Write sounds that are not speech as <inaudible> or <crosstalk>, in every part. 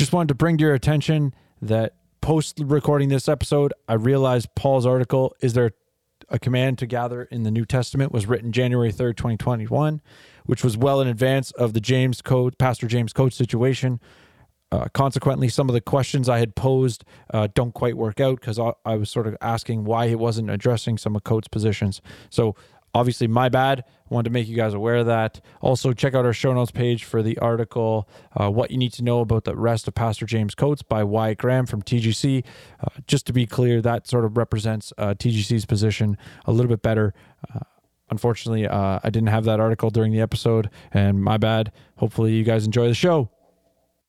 just wanted to bring to your attention that post recording this episode, I realized Paul's article, Is There a Command to Gather in the New Testament, was written January 3rd, 2021, which was well in advance of the James Coates, Pastor James Coates situation. Uh, consequently, some of the questions I had posed uh, don't quite work out because I, I, was sort of asking why he wasn't addressing some of Coates' positions. So, obviously, my bad. Wanted to make you guys aware of that. Also, check out our show notes page for the article, uh, What You Need to Know About the Arrest of Pastor James Coates by Wyatt Graham from TGC. Uh, just to be clear, that sort of represents uh, TGC's position a little bit better. Uh, unfortunately, I didn't have that article during the episode, and my bad. Hopefully, you guys enjoy the show.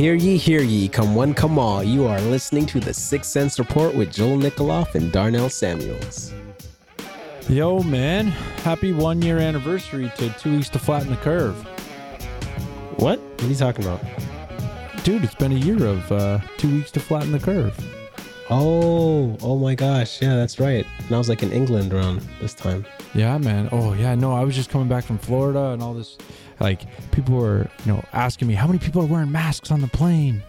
Hear ye, hear ye, come one, come all. You are listening to the Six Cents Report with Joel Nikoloff and Darnell Samuels. Yo, man. Happy one year anniversary to Two Weeks to Flatten the Curve. What? What are you talking about? Dude, it's been a year of uh, Two Weeks to Flatten the Curve. Oh, oh my gosh. Yeah, that's right. And I was like in England around this time. Yeah, man. Oh, yeah. No, I was just coming back from Florida and all this like people were you know asking me how many people are wearing masks on the plane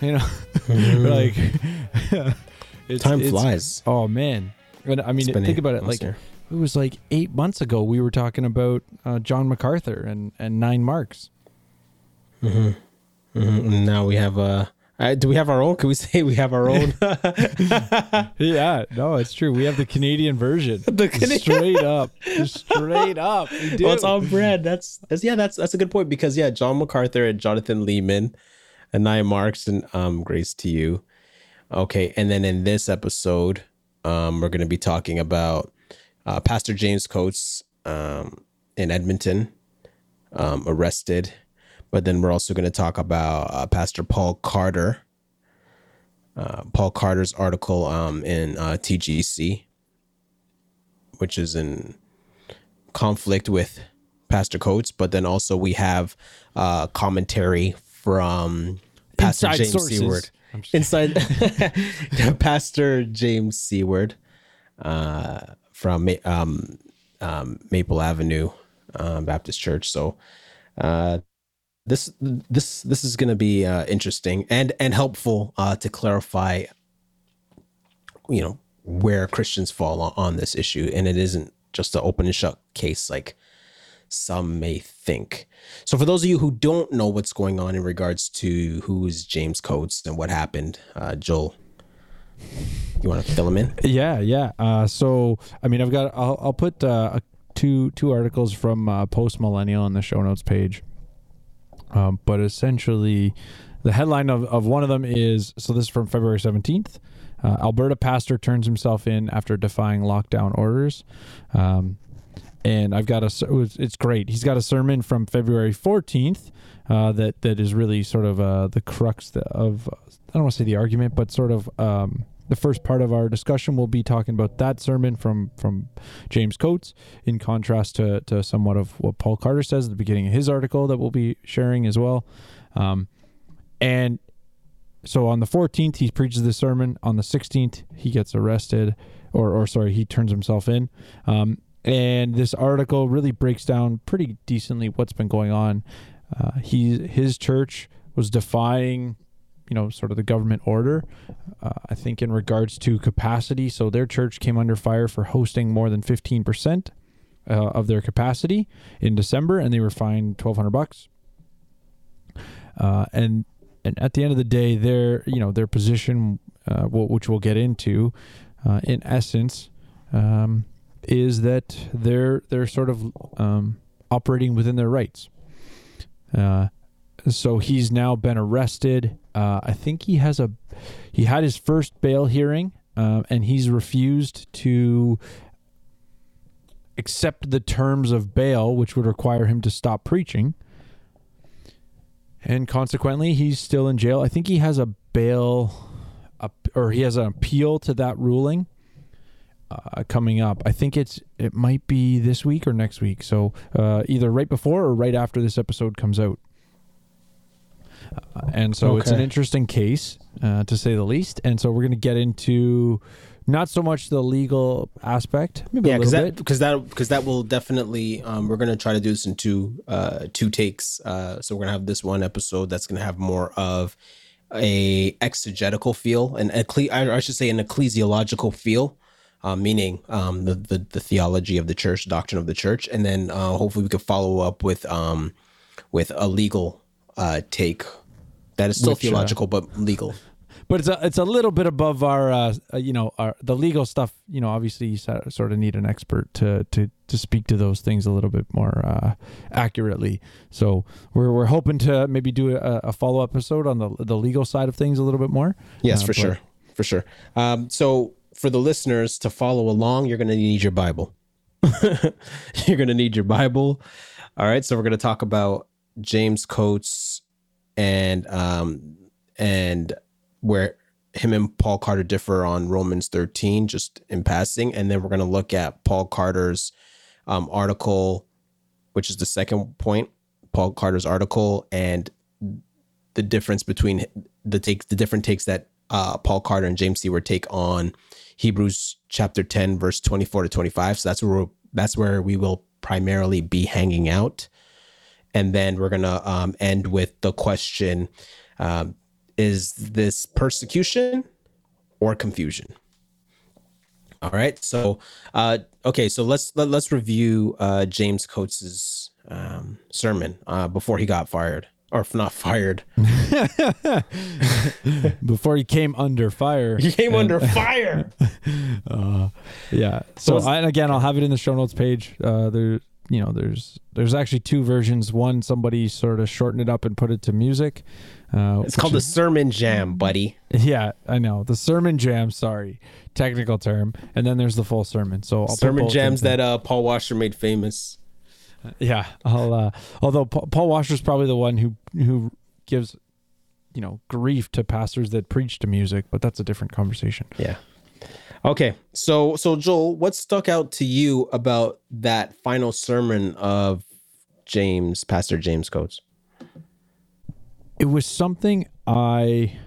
you know <laughs> mm-hmm. like <laughs> it's, time it's, flies oh man i mean think about it like year. it was like eight months ago we were talking about uh, john macarthur and and 9Marks mm-hmm. Mm-hmm. And now we have a uh, uh, do we have our own? Can we <laughs> say we have our own? <laughs> yeah, no, it's true. We have the Canadian version. <laughs> the Canadian. straight up, straight up. We do. Well, it's on bread. That's, that's yeah. That's that's a good point because yeah, John MacArthur and Jonathan Leeman, and 9Marks and um Grace to you. Okay, and then in this episode, um, we're going to be talking about uh, Pastor James Coates um, in Edmonton, um, arrested but then we're also going to talk about uh, Pastor Paul Carter, uh, Paul Carter's article um, in uh, TGC, which is in conflict with Pastor Coates. But then also we have uh, commentary from Pastor Inside James sources. Seward. Inside <laughs> Pastor James Seward uh, from um, um, Maple Avenue uh, Baptist Church. So uh, this this this is going to be uh, interesting and and helpful uh, to clarify you know where christians fall on, on, this issue. And it isn't just an open and shut case like some may think. So for those of you who don't know what's going on in regards to who is james coates and what happened uh, joel you want to fill him in? Yeah yeah. Uh, so i mean i've got i'll, I'll put uh, two two articles from uh, post millennial on the show notes page um, but essentially, the headline of, of one of them is so this is from February 17th. Uh, Alberta pastor turns himself in after defying lockdown orders. Um, and I've got a, it's great. He's got a sermon from February 14th uh, that, that is really sort of uh, the crux of, I don't want to say the argument, but sort of um, the first part of our discussion will be talking about that sermon from from James Coates, in contrast to to somewhat of what Paul Carter says at the beginning of his article that we'll be sharing as well. Um, and so on the 14th, he preaches the sermon. On the 16th, he gets arrested, or or sorry, he turns himself in. Um, and this article really breaks down pretty decently what's been going on. Uh, he his church was defying you know sort of the government order uh, i think in regards to capacity. So their church came under fire for hosting more than 15% uh, of their capacity in december and they were fined 1200 bucks. Uh, and and at the end of the day their you know their position uh, which we'll get into uh, in essence um, is that they're they're sort of um, operating within their rights. Uh, so he's now been arrested. Uh, I think he has a he had his first bail hearing, uh, and he's refused to accept the terms of bail, which would require him to stop preaching. And consequently, he's still in jail. I think he has a bail, or he has an appeal to that ruling. uh, coming up. I think it's it might be this week or next week. So uh, either right before or right after this episode comes out. And so it's an interesting case, uh, to say the least. And so we're going to get into not so much the legal aspect, maybe yeah a because little that bit. because that because that will definitely um we're gonna try to do this in two uh two takes uh so we're gonna have this one episode that's gonna have more of a exegetical feel and ecle- I, I should say an ecclesiological feel uh, meaning um the, the the theology of the church doctrine of the church and then uh hopefully we could follow up with um with a legal uh take that is still Which, uh, theological but legal but it's a it's a little bit above our uh, uh, you know our the legal stuff. You know, obviously you sort of need an expert to to to speak to those things a little bit more uh, accurately. So we're we're hoping to maybe do a, a follow up episode on the the legal side of things a little bit more. Yes, Uh, for but- sure. For sure. Um, so for the listeners to follow along, you're going to need your Bible. <laughs> you're going to need your Bible. All right. So we're going to talk about James Coates and um, and where him and Paul Carter differ on Romans 13, just in passing, and then we're going to look at Paul Carter's um, article, which is the second point. Paul Carter's article and the difference between the takes the different takes that uh, Paul Carter and James Seward take on Hebrews chapter 10 verse 24 to 25 so that's where that's where we will primarily be hanging out and then we're gonna um, end with the question um, is this persecution or confusion all right so uh, okay so let's let, let's review uh, James Coates's um, sermon uh, before he got fired or if not fired <laughs> Before he came under fire, He came under <laughs> fire. Yeah. So, So- I, again, I'll have it in the show notes page. Uh, there, you know, there's there's actually two versions. One, somebody sort of shortened it up and put it to music. Uh, It's called the Sermon Jam, buddy. Yeah, I know the sermon jam. Sorry, technical term. And then there's the full sermon. So I'll Sermon jams that uh, Paul Washer made famous. Yeah, I'll. Uh, although Pa- Paul Washer's probably the one who who gives, you know, grief to pastors that preach to music, but that's a different conversation. Yeah. Okay, so so Joel, what stuck out to you about that final sermon of James, Pastor James Coates? it was something I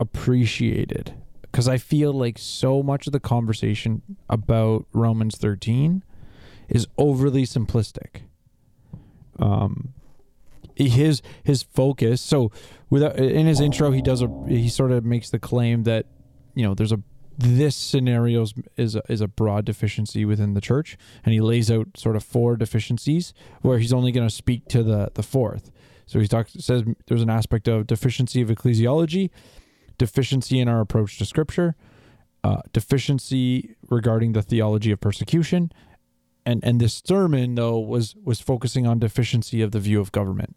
appreciated because I feel like so much of the conversation about Romans 13 is overly simplistic. Um, his his focus. So, without in his intro, he does a he sort of makes the claim that you know there's a this scenario is a, is a broad deficiency within the church, and he lays out sort of four deficiencies where he's only going to speak to the the fourth. So he talks says there's an aspect of deficiency of ecclesiology, deficiency in our approach to scripture, uh, deficiency regarding the theology of persecution, and and this sermon though was was focusing on deficiency of the view of government,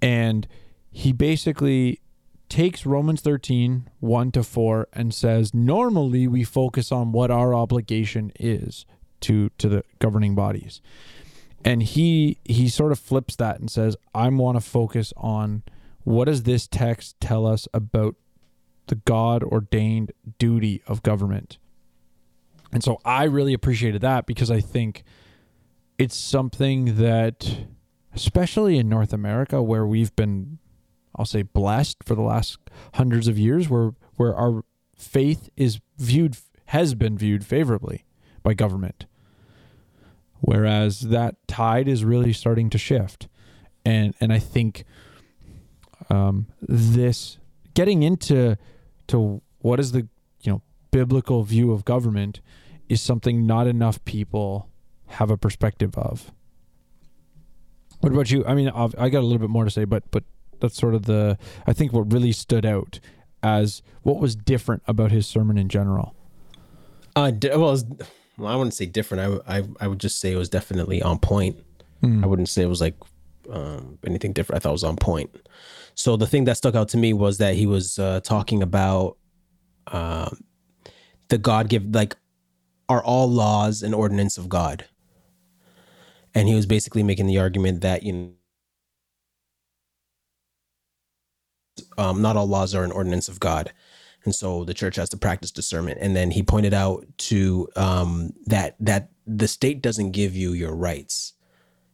and he basically takes Romans 13, 1 to 4, and says, normally we focus on what our obligation is to to the governing bodies. And he he sort of flips that and says, I want to focus on what does this text tell us about the God ordained duty of government. And so I really appreciated that because I think it's something that especially in North America where we've been I'll say blessed for the last hundreds of years where where our faith is viewed has been viewed favorably by government. Whereas that tide is really starting to shift. And and I think um, this getting into to what is the you know biblical view of government is something not enough people have a perspective of. What about you? I mean, I've, I got a little bit more to say, but but that's sort of the I think what really stood out as what was different about his sermon in general. Uh, well, was, well, I wouldn't say different. I, I, I would just say it was definitely on point. I wouldn't say it was like um, anything different. I thought it was on point. So the thing that stuck out to me was that he was uh, talking about um, the God give like are all laws an ordinance of God, and he was basically making the argument that you know. Um, not all laws are an ordinance of God, and so the church has to practice discernment. And then he pointed out to um, that that the state doesn't give you your rights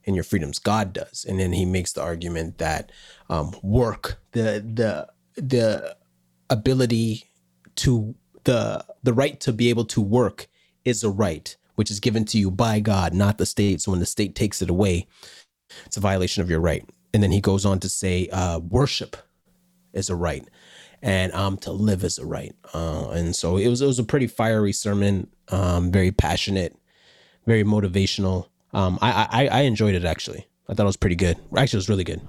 and your freedoms, God does. And then he makes the argument that um, work, the the the ability to the the right to be able to work is a right which is given to you by God, not the state. So when the state takes it away, it's a violation of your right. And then he goes on to say, uh, worship is a right, and um, to live is a right. Uh, and so it was it was a pretty fiery sermon, um, very passionate, very motivational. Um, I, I I enjoyed it actually. I thought it was pretty good. Actually, it was really good.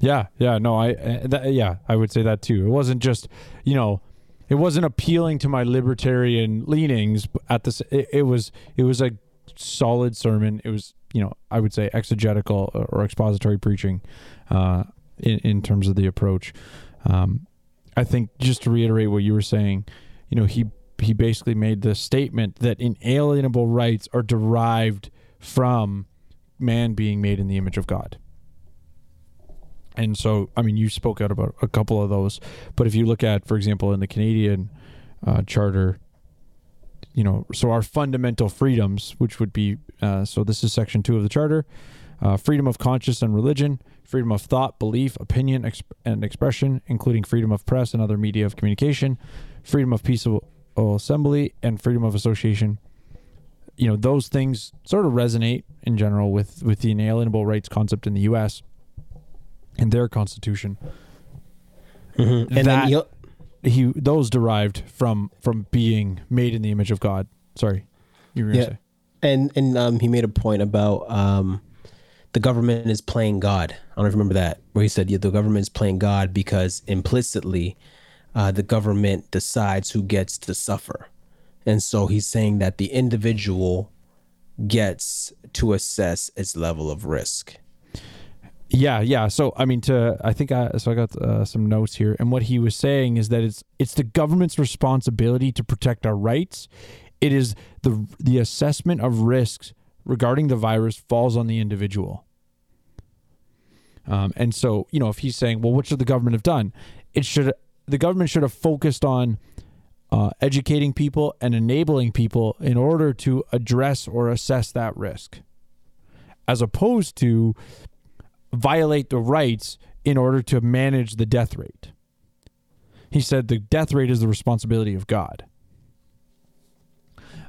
Yeah, yeah, no, I, uh, that, yeah, I would say that too. It wasn't just, you know, it wasn't appealing to my libertarian leanings. At this, it, it was, it was a solid sermon. It was, you know, I would say exegetical or expository preaching, uh, in in terms of the approach. Um, I think just to reiterate what you were saying, you know, he he basically made the statement that inalienable rights are derived from man being made in the image of God. And so, I mean, you spoke out about a couple of those, but if you look at, for example, in the Canadian uh, Charter, you know, so our fundamental freedoms, which would be, uh, so this is section two of the Charter uh, freedom of conscience and religion, freedom of thought, belief, opinion, exp- and expression, including freedom of press and other media of communication, freedom of peaceful assembly, and freedom of association. You know, those things sort of resonate in general with, with the inalienable rights concept in the U.S. and their constitution. And That- then he'll, those derived from from being made in the image of God. Sorry, you were Yeah. say. and and um, he made a point about um, the government is playing God. I don't remember that, where he said yeah, the government is playing God because implicitly uh, the government decides who gets to suffer, and so he's saying that the individual gets to assess its level of risk. Yeah, yeah. So I mean, to I think I so I got uh, some notes here, and what he was saying is that it's it's the government's responsibility to protect our rights. It is the the assessment of risks regarding the virus falls on the individual. Um, and so you know, if he's saying, well, what should the government have done? It should the government should have focused on uh, educating people and enabling people in order to address or assess that risk, as opposed to violate the rights in order to manage the death rate. He said the death rate is the responsibility of God,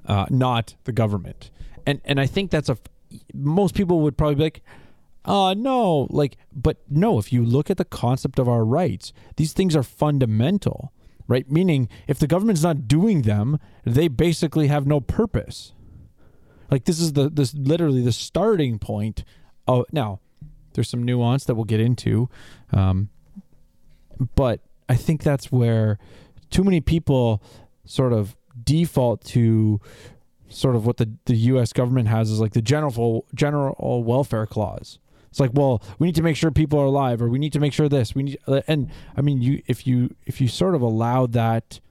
uh, not the government. And and I think that's a most people would probably be like, uh no, like but no, if you look at the concept of our rights, these things are fundamental, right? Meaning if the government's not doing them, they basically have no purpose. Like this is the this literally the starting point of now there's some nuance that we'll get into. Um, but I think that's where too many people sort of default to sort of what the, the U.S. government has is like the general general welfare clause. It's like, well, we need to make sure people are alive, or we need to make sure this. We need, and I mean, you if you if you sort of allow that,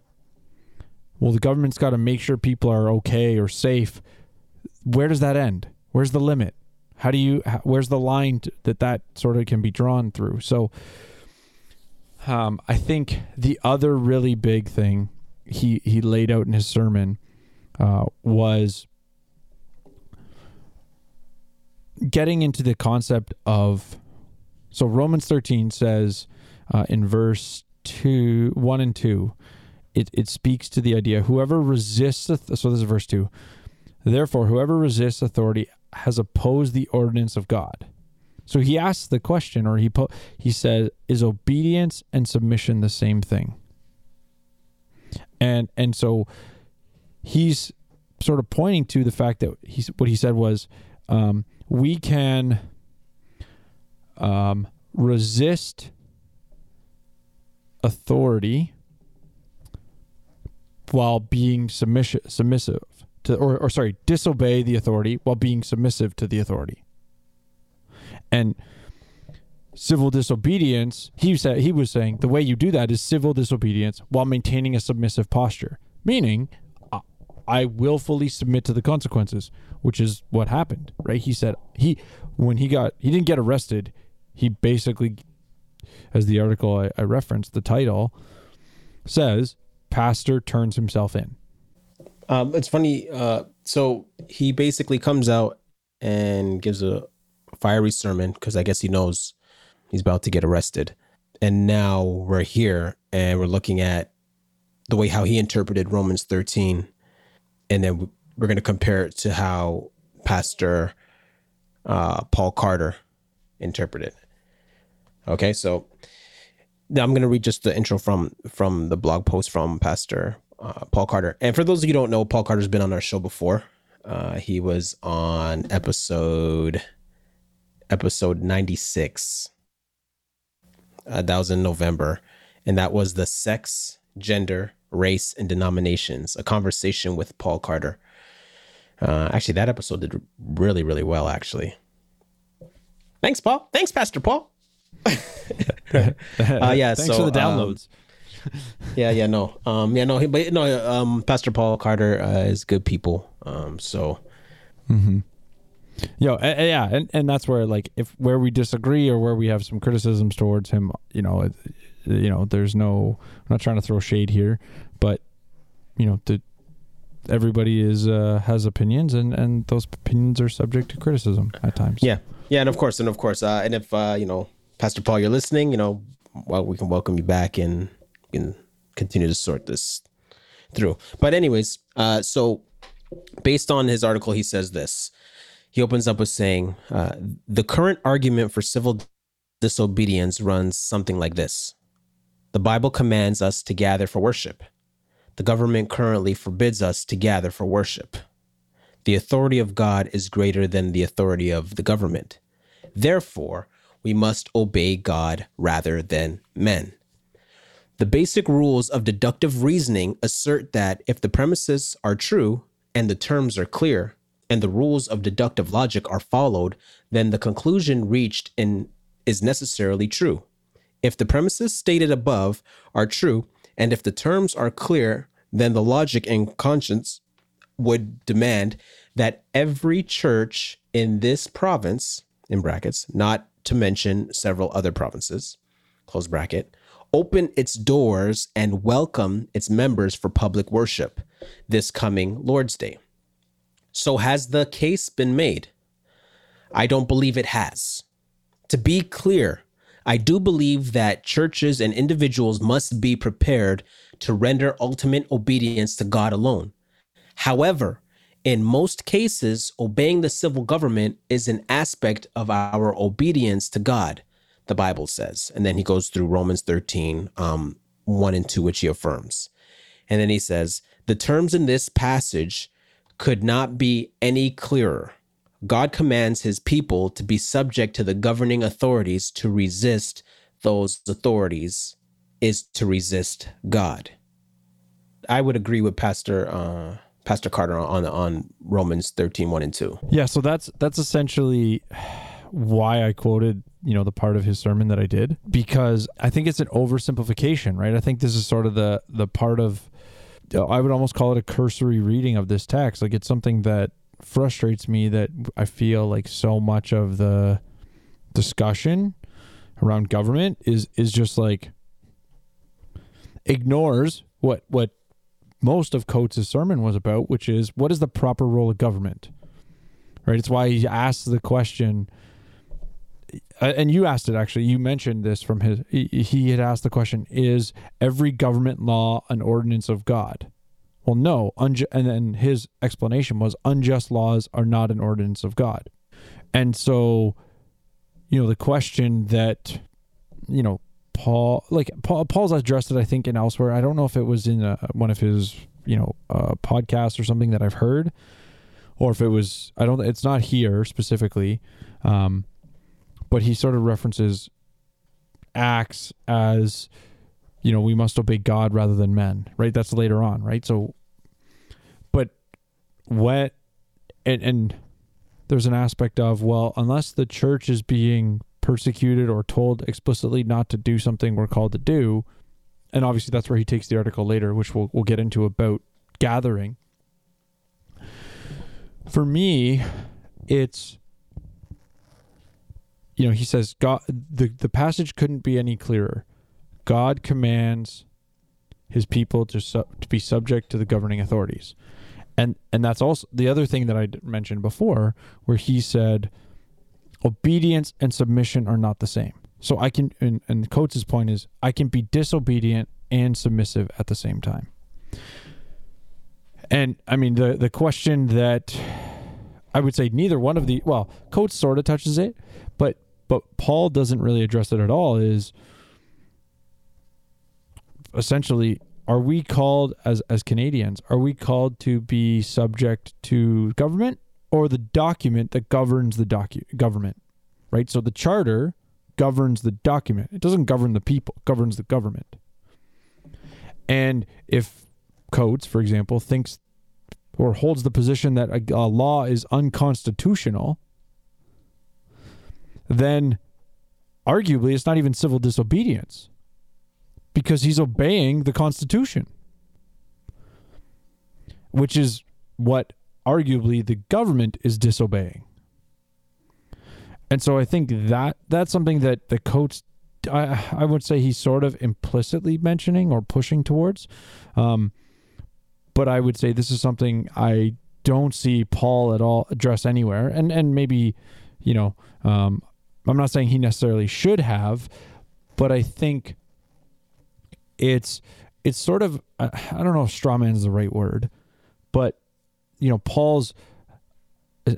well, the government's got to make sure people are okay or safe. Where does that end? Where's the limit? How do you? Where's the line t- that that sort of can be drawn through? So, um, I think the other really big thing he he laid out in his sermon uh, was getting into the concept of so Romans 13 says uh, in verse 2 1 and 2 it, it speaks to the idea whoever resists so this is verse 2 therefore whoever resists authority has opposed the ordinance of God. So he asks the question or he po- he says is obedience and submission the same thing? And and so he's sort of pointing to the fact that he's what he said was um, we can um, resist authority while being submissive to or, or sorry disobey the authority while being submissive to the authority. And civil disobedience he said he was saying the way you do that is civil disobedience while maintaining a submissive posture. Meaning I- willfully submit to the consequences which is what happened right he said he when he got he didn't get arrested he basically as the article i, I referenced the title says pastor turns himself in. Um, it's funny. Uh, so he basically comes out and gives a fiery sermon because I guess he knows he's about to get arrested. And now we're here and we're looking at the way how he interpreted Romans 13. And then we're going to compare it to how Pastor uh, Paul Carter interpreted. It. Okay, so now I'm going to read just the intro from from the blog post from Pastor uh, Paul Carter. And for those of you don't know, Paul Carter's been on our show before. Uh, he was on episode episode 96. Uh, that was in November, and that was the sex, gender, race, and denominations. A conversation with Paul Carter. Uh, actually, that episode did really, really well. Actually, thanks, Paul. Thanks, Pastor Paul. <laughs> uh, yeah, Thanks so, for the um, downloads. <laughs> yeah, yeah, no, um, yeah, no, but no, um, Pastor Paul Carter uh, is good people. Um, so Yo, a- a- yeah, and, and that's where like if where we disagree or where we have some criticisms towards him, you know, it, you know, there's no. I'm not trying to throw shade here, but you know, the, everybody is uh, has opinions, and and those opinions are subject to criticism at times. yeah, yeah, and of course, and of course, uh, and if uh, you know, Pastor Paul, you're listening, you know, well, we can welcome you back and can continue to sort this through. But anyways, uh, so based on his article, he says this. He opens up with saying, uh, "The current argument for civil disobedience runs something like this: The Bible commands us to gather for worship. The government currently forbids us to gather for worship. The authority of God is greater than the authority of the government. Therefore, we must obey God rather than men." The basic rules of deductive reasoning assert that if the premises are true and the terms are clear and the rules of deductive logic are followed, then the conclusion reached in is necessarily true. If the premises stated above are true and if the terms are clear, then the logic and conscience would demand that every church in this province, in brackets, not to mention several other provinces, close bracket, open its doors and welcome its members for public worship this coming Lord's Day. So, has the case been made? I don't believe it has. To be clear, I do believe that churches and individuals must be prepared to render ultimate obedience to God alone. However, in most cases, obeying the civil government is an aspect of our obedience to God, the Bible says. And then he goes through Romans 13, um, 1 and 2, which he affirms. And then he says, the terms in this passage could not be any clearer. God commands his people to be subject to the governing authorities to resist those authorities is to resist God. I would agree with Pastor uh, Pastor Carter on on Romans 13, 1 and 2. Yeah, so that's that's essentially why I quoted, you know, the part of his sermon that I did because I think it's an oversimplification, right? I think this is sort of the the part of I would almost call it a cursory reading of this text. Like it's something that frustrates me that I feel like so much of the discussion around government is is just like ignores what what most of Coates' sermon was about, which is what is the proper role of government? Right? It's why he asks the question and you asked it actually. You mentioned this from his he had asked the question, is every government law an ordinance of God? Well, no. Unju- and then his explanation was unjust laws are not an ordinance of God. And so, you know, the question that, you know, Paul, like Paul, Paul's addressed it, I think, in elsewhere. I don't know if it was in a, one of his, you know, uh, podcasts or something that I've heard, or if it was, I don't, it's not here specifically. Um, but he sort of references acts as, you know, we must obey God rather than men, right? That's later on, right? So, but what, and, and there's an aspect of, well, unless the church is being persecuted or told explicitly not to do something we're called to do, and obviously that's where he takes the article later, which we'll, we'll get into about gathering. For me, it's you know, he says God the, the passage couldn't be any clearer. God commands his people to su- to be subject to the governing authorities, and and that's also the other thing that I mentioned before, where he said, obedience and submission are not the same. So I can, and, and Coates' point is, I can be disobedient and submissive at the same time. And I mean, the the question that I would say neither one of the well, Coates sort of touches it, but but Paul doesn't really address it at all. Is essentially are we called as as Canadians are we called to be subject to government or the document that governs the docu- government right? So the charter governs the document. It doesn't govern the people it governs the government. And if Coates for example thinks or holds the position that a, a law is unconstitutional then arguably it's not even civil disobedience because he's obeying the Constitution, which is what arguably the government is disobeying. And so I think that that's something that the Coates, I, I would say he's sort of implicitly mentioning or pushing towards. Um, but I would say this is something I don't see Paul at all address anywhere. And, and maybe, you know, um, I'm not saying he necessarily should have, but I think it's it's sort of I don't know if straw man is the right word, but you know Paul's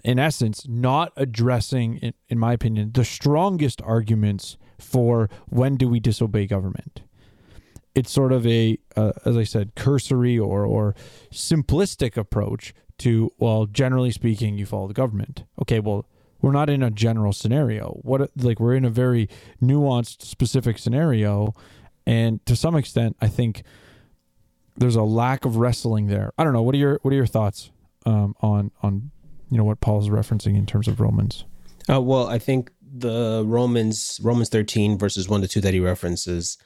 in essence not addressing, in, in my opinion, the strongest arguments for when do we disobey government. It's sort of a, uh, as I said, cursory or or simplistic approach to well, generally speaking, you follow the government. Okay, well, we're not in a general scenario. What like we're in a very nuanced, specific scenario, and to some extent, I think there's a lack of wrestling there. I don't know. What are your what are your thoughts um, on on you know what Paul's referencing in terms of Romans? Uh, well, I think the Romans Romans 13 verses 1 to 2 that he references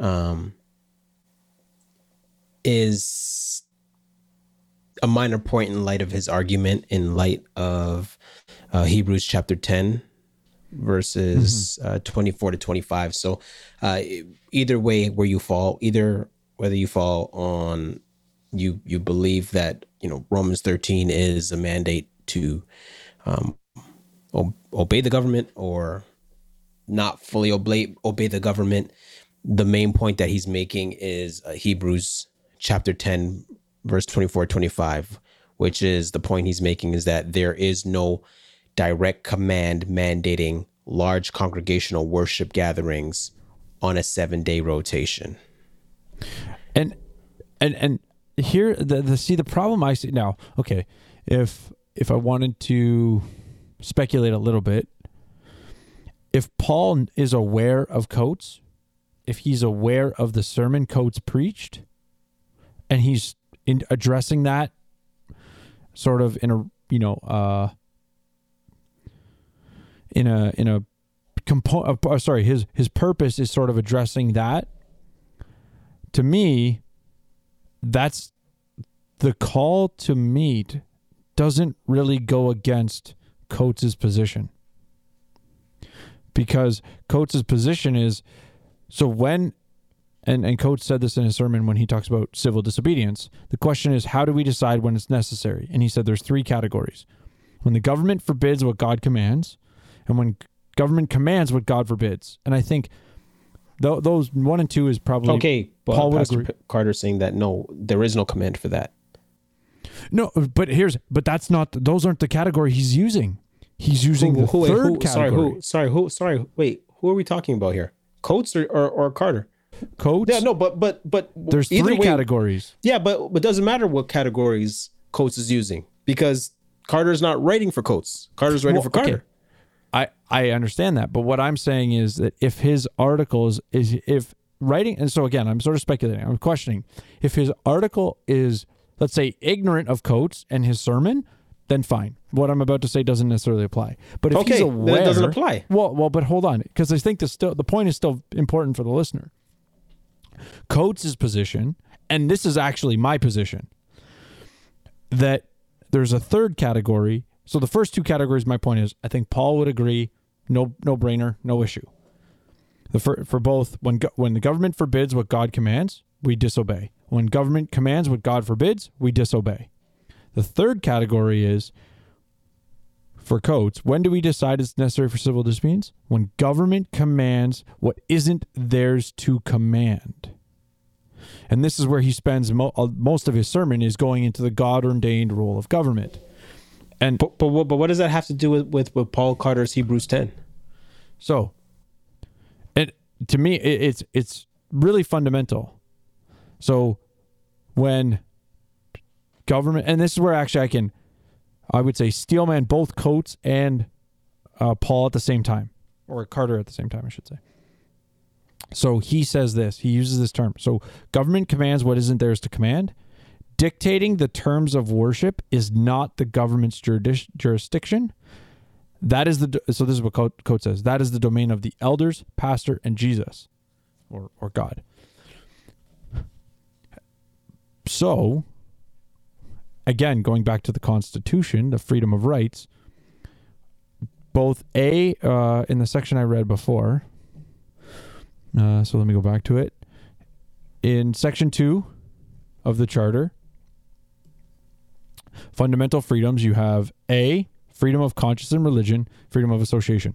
um, is a minor point in light of his argument in light of uh, Hebrews chapter 10 verses uh, 24 to 25 so uh, either way where you fall either whether you fall on you you believe that you know Romans 13 is a mandate to um, obey the government or not fully obey obey the government the main point that he's making is uh, Hebrews chapter 10 verse 24 25 which is the point he's making is that there is no direct command mandating large congregational worship gatherings on a 7-day rotation And and and here the, the see the problem I see now. Okay, if if I wanted to speculate a little bit, if Paul is aware of Coates, if he's aware of the sermon Coates preached, and he's in addressing that sort of in a you know uh in a in a compo- uh, sorry his his purpose is sort of addressing that. To me that's the call to meet doesn't really go against Coates' position. Because Coates' position is so when and and Coates said this in his sermon when he talks about civil disobedience the question is how do we decide when it's necessary? And he said there's three categories. When the government forbids what God commands and when government commands what God forbids and I think th- those one and two is probably okay Paul would Pastor agree. P- Carter saying that no there is no command for that No, but here's but that's not those aren't the category he's using. He's using the wait, third sorry category. who sorry who sorry wait who are we talking about here Coates or, or, or Carter Coates. yeah no but but but there's three way- categories. Yeah, but but doesn't matter what categories Coates is using because Carter's not writing for Coates. Carter's writing Well, for Carter. okay. I I understand that, but what I'm saying is that if his articles is if writing and so again, I'm sort of speculating. I'm questioning if his article is let's say ignorant of Coates and his sermon, then fine. What I'm about to say doesn't necessarily apply. But if Okay, he's then it doesn't apply. Well, well, but hold on, because I think the still the point is still important for the listener. Coates' position, and this is actually my position, that there's a third category. So the first two categories, my point is, I think Paul would agree, no no brainer, no issue. The for, for both when go, when the government forbids what God commands, we disobey. When government commands what God forbids, we disobey. The third category is for Coates, when do we decide it's necessary for civil disputes? When government commands what isn't theirs to command. And this is where he spends mo- uh, most of his sermon is going into the God ordained role of government. And But but what, but what does that have to do with with, with Paul Carter's Hebrews ten? so, it to me it, it's it's really fundamental. So, when government, and this is where actually I can, I would say Steelman both Coates and uh, Paul at the same time, or Carter at the same time, I should say. So he says this. He uses this term. So government commands what isn't theirs to command. Dictating the terms of worship is not the government's juris- jurisdiction. That is the so this is what Coates says. That is the domain of the elders, pastor, and Jesus, or or God. So, again, going back to the Constitution, the freedom of rights. Both a uh, in the section I read before. Uh, so let me go back to it. In section two of the charter, fundamental freedoms, you have A, freedom of conscience and religion, freedom of association.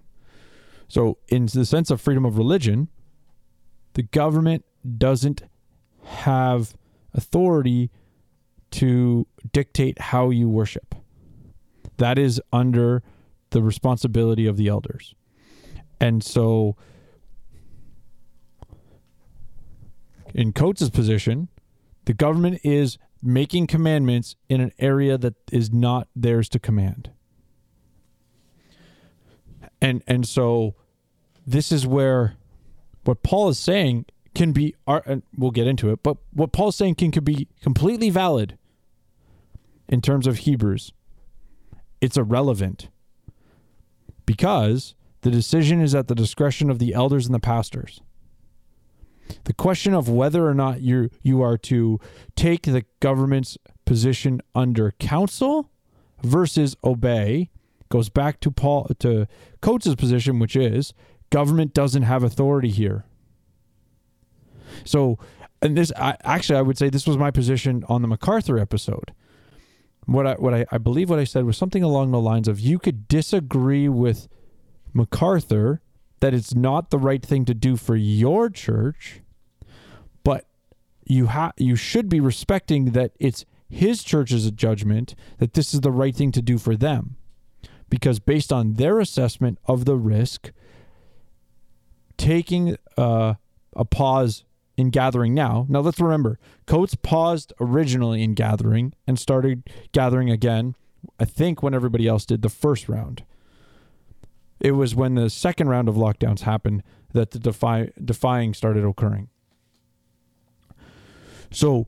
So, in the sense of freedom of religion, the government doesn't have authority to dictate how you worship. That is under the responsibility of the elders. And so, in Coates' position, the government is making commandments in an area that is not theirs to command. And and so this is where what Paul is saying can be ar- and we'll get into it, but what Paul's saying can could be completely valid in terms of Hebrews. It's irrelevant because the decision is at the discretion of the elders and the pastors. The question of whether or not you you are to take the government's position under counsel versus obey goes back to Paul to Coates' position, which is government doesn't have authority here. So, and this I, actually I would say this was my position on the MacArthur episode. What I what I, I believe what I said was something along the lines of you could disagree with MacArthur that it's not the right thing to do for your church, but you ha- you should be respecting that it's his church's judgment that this is the right thing to do for them. Because based on their assessment of the risk, taking uh, a pause in gathering now. Now let's remember, Coates paused originally in gathering and started gathering again, I think when everybody else did the first round. It was when the second round of lockdowns happened that the defy, defying started occurring. So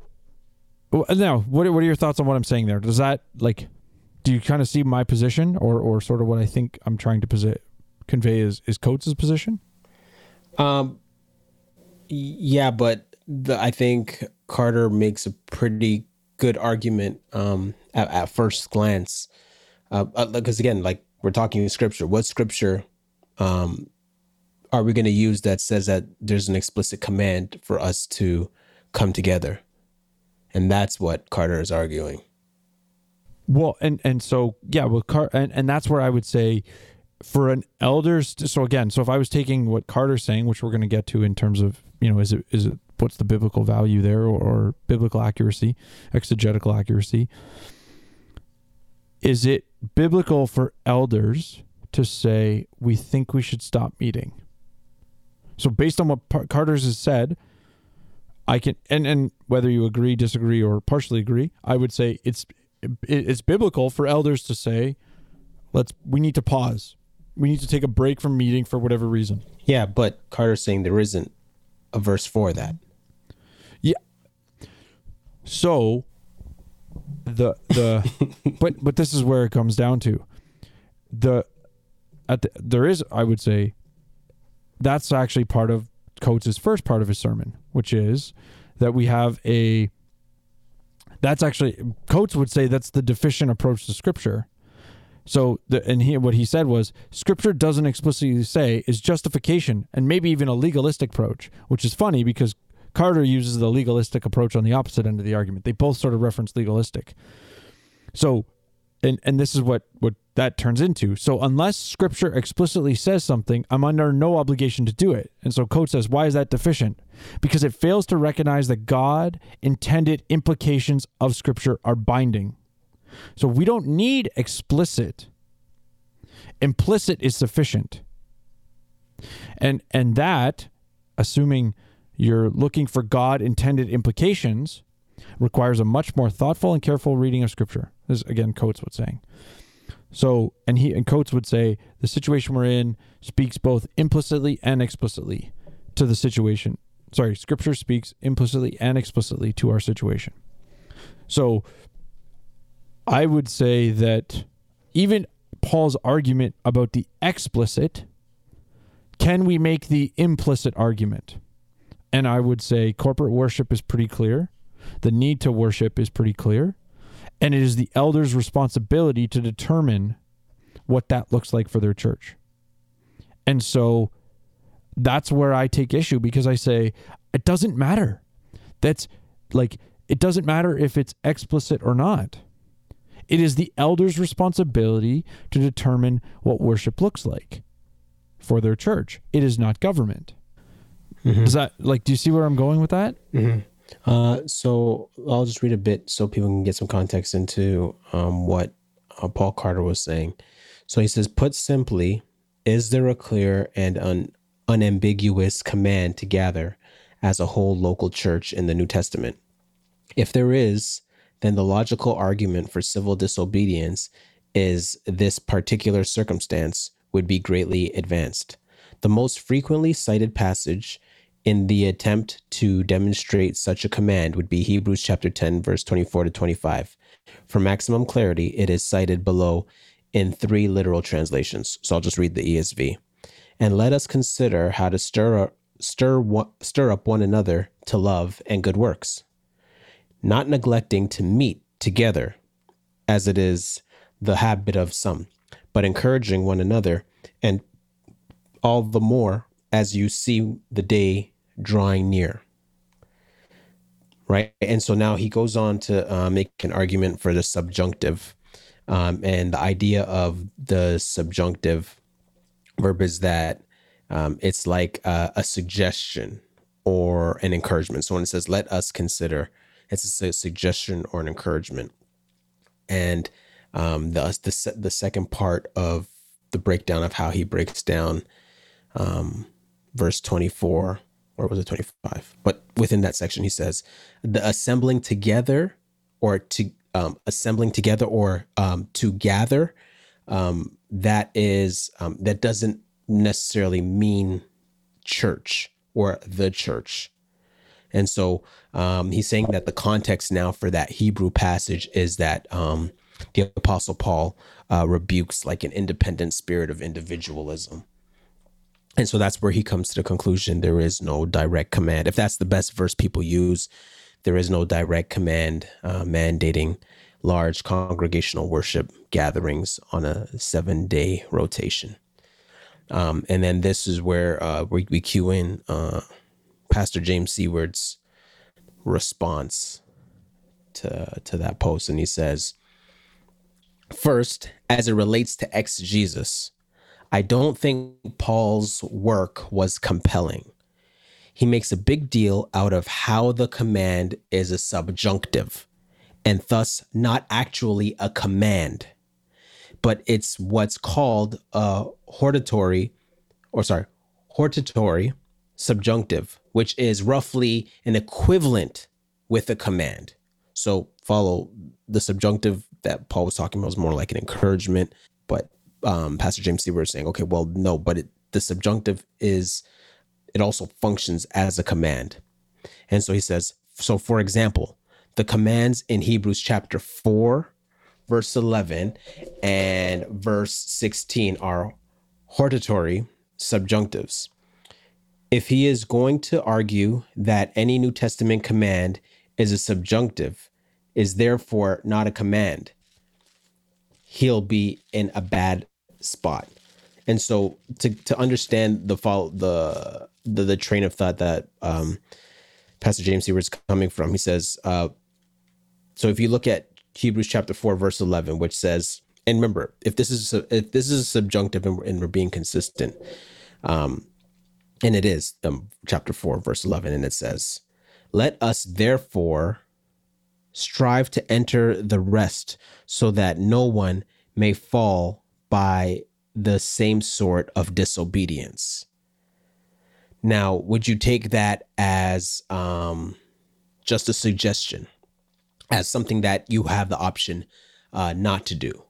now, what are, what are your thoughts on what I'm saying there? Does that like, do you kind of see my position, or or sort of what I think I'm trying to posi- convey is is Coates' position? Um, yeah, but the, I think Carter makes a pretty good argument um, at, at first glance. Uh, because again, like we're talking scripture. What scripture um, are we going to use that says that there's an explicit command for us to come together? And that's what Carter is arguing. Well, and and so yeah, well, Car- and and that's where I would say for an elders. So again, so if I was taking what Carter's saying, which we're going to get to in terms of you know, is it is it what's the biblical value there or, or biblical accuracy, exegetical accuracy? Is it biblical for elders to say we think we should stop meeting? So based on what Par- Carter's has said, I can and and whether you agree, disagree, or partially agree, I would say it's it, it's biblical for elders to say, let's we need to pause, we need to take a break from meeting for whatever reason. Yeah, but Carter's saying there isn't a verse for that. Yeah. So the the <laughs> but but this is where it comes down to the at the, there is I would say that's actually part of Coates' first part of his sermon, which is that we have a that's actually Coates would say that's the deficient approach to scripture. So the and he what he said was scripture doesn't explicitly say is justification and maybe even a legalistic approach, which is funny because Carter uses the legalistic approach on the opposite end of the argument. They both sort of reference legalistic. So, and and this is what what that turns into. So, unless Scripture explicitly says something, I'm under no obligation to do it. And so, Coates says, why is that deficient? Because it fails to recognize that God intended implications of Scripture are binding. So, we don't need explicit. Implicit is sufficient. And and that, assuming you're looking for God intended implications, requires a much more thoughtful and careful reading of Scripture. This is, again, Coates was saying. So, and he and Coates would say the situation we're in speaks both implicitly and explicitly to the situation. Sorry, Scripture speaks implicitly and explicitly to our situation. So, I would say that even Paul's argument about the explicit, can we make the implicit argument? And I would say corporate worship is pretty clear. The need to worship is pretty clear. And it is the elders' responsibility to determine what that looks like for their church. And so that's where I take issue because I say it doesn't matter. That's like, it doesn't matter if it's explicit or not. It is the elders' responsibility to determine what worship looks like for their church. It is not government. Mm-hmm. Does that like? Do you see where I'm going with that? Uh, so I'll just read a bit so people can get some context into um, what uh, Paul Carter was saying. So he says, put simply, is there a clear and un- unambiguous command to gather as a whole local church in the New Testament? If there is, then the logical argument for civil disobedience is this particular circumstance would be greatly advanced. The most frequently cited passage in the attempt to demonstrate such a command would be Hebrews chapter 10 verse 24 to 25. For maximum clarity, it is cited below in three literal translations. So I'll just read the ESV. And let us consider how to stir up, stir stir up one another to love and good works, not neglecting to meet together as it is the habit of some, but encouraging one another and all the more as you see the day drawing near. Right. And so now he goes on to uh, make an argument for the subjunctive. Um, and the idea of the subjunctive verb is that um, it's like uh, a suggestion or an encouragement. So when it says, let us consider, it's a suggestion or an encouragement. And um, the, the, the second part of the breakdown of how he breaks down um, verse 24 or was it 25 but within that section he says the assembling together or to um, assembling together or um, to gather um, that is um, that doesn't necessarily mean church or the church. And so um, he's saying that the context now for that hebrew passage is that um, the apostle paul uh, rebukes like an independent spirit of individualism and so that's where he comes to the conclusion there is no direct command. If that's the best verse people use, there is no direct command uh, mandating large congregational worship gatherings on a seven day rotation. Um, and then this is where uh, we, we cue in uh, Pastor James Seward's response to, to that post. And he says, First, as it relates to exegesis, I don't think Paul's work was compelling. He makes a big deal out of how the command is a subjunctive and thus not actually a command, but it's what's called a hortatory, or sorry, hortatory subjunctive, which is roughly an equivalent with a command. So follow the subjunctive that Paul was talking about was more like an encouragement, but um, Pastor James Seward is saying, okay, well, no, but it, the subjunctive is, it also functions as a command. And so he says, so for example, the commands in Hebrews chapter 4, verse 11, and verse 16 are hortatory subjunctives. If he is going to argue that any New Testament command is a subjunctive, is therefore not a command, he'll be in a bad spot. And so to to understand the follow the the, the train of thought that um Pastor James is coming from. He says, uh, so if you look at Hebrews chapter 4, verse 11, which says, and remember, if this is if this is a subjunctive and we're, and we're being consistent, um, and it is um, chapter 4, verse 11, and it says, Let us therefore strive to enter the rest so that no one may fall by the same sort of disobedience. Now, would you take that as um, just a suggestion, as something that you have the option uh, not to do?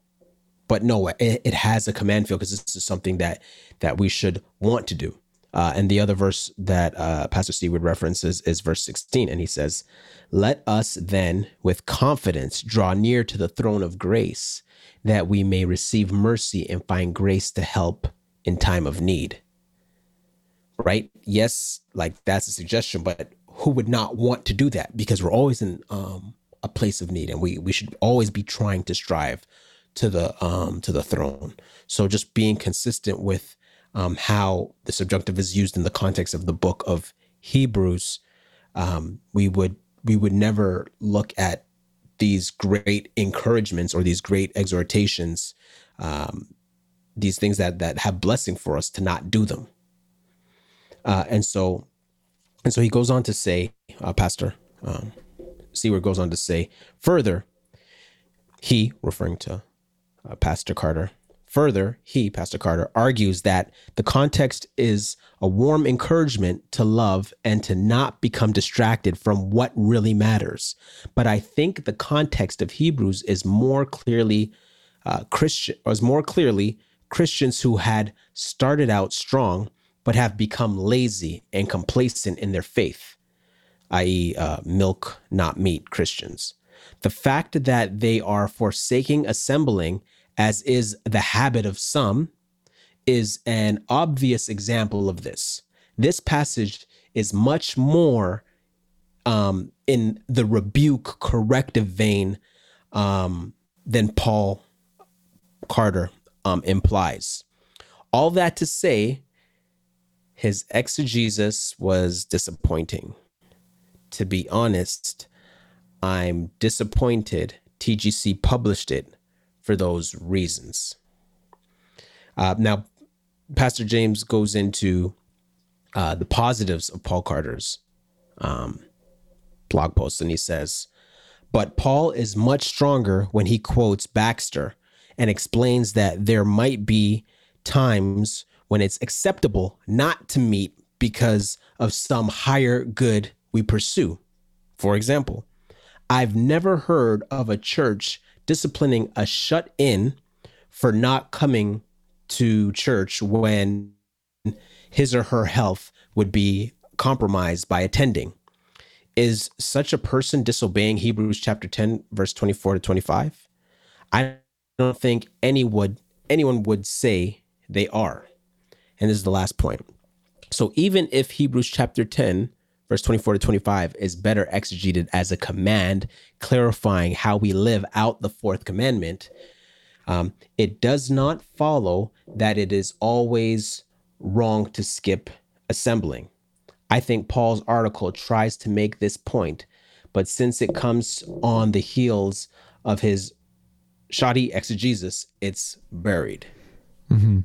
But no, it, it has a command field because this is something that that we should want to do. Uh, and the other verse that uh, Pastor Steve would reference is, is verse 16. And he says, Let us then with confidence draw near to the throne of grace that we may receive mercy and find grace to help in time of need right? Yes, like that's a suggestion, but who would not want to do that? Because we're always in um, a place of need, and we we should always be trying to strive to the um, to the throne. So just being consistent with um, how the subjunctive is used in the context of the book of Hebrews, um, we would we would never look at these great encouragements or these great exhortations, um, these things that that have blessing for us to not do them. Uh, and so, and so he goes on to say, uh, Pastor um, Seward goes on to say further, he, referring to uh, Pastor Carter, further, he, Pastor Carter, argues that the context is a warm encouragement to love and to not become distracted from what really matters. But I think the context of Hebrews is more clearly uh, Christian, or is more clearly Christians who had started out strong but have become lazy and complacent in their faith, i.e., uh, milk, not meat Christians. The fact that they are forsaking assembling, as is the habit of some, is an obvious example of this. This passage is much more um, in the rebuke corrective vein um, than Paul Carter um, implies. All that to say, his exegesis was disappointing. To be honest, I'm disappointed TGC published it for those reasons. Uh, now, Pastor James goes into uh, the positives of Paul Carter's um, blog post, and he says, But Paul is much stronger when he quotes Baxter and explains that there might be times when it's acceptable not to meet because of some higher good we pursue. For example, I've never heard of a church disciplining a shut in for not coming to church when his or her health would be compromised by attending. Is such a person disobeying Hebrews chapter 10, verse 24 to 25? I don't think any would, anyone would say they are. And this is the last point. So even if Hebrews chapter 10, verse 24 to 25 is better exegeted as a command, clarifying how we live out the fourth commandment, um, it does not follow that it is always wrong to skip assembling. I think Paul's article tries to make this point, but since it comes on the heels of his shoddy exegesis, it's buried. Mm-hmm.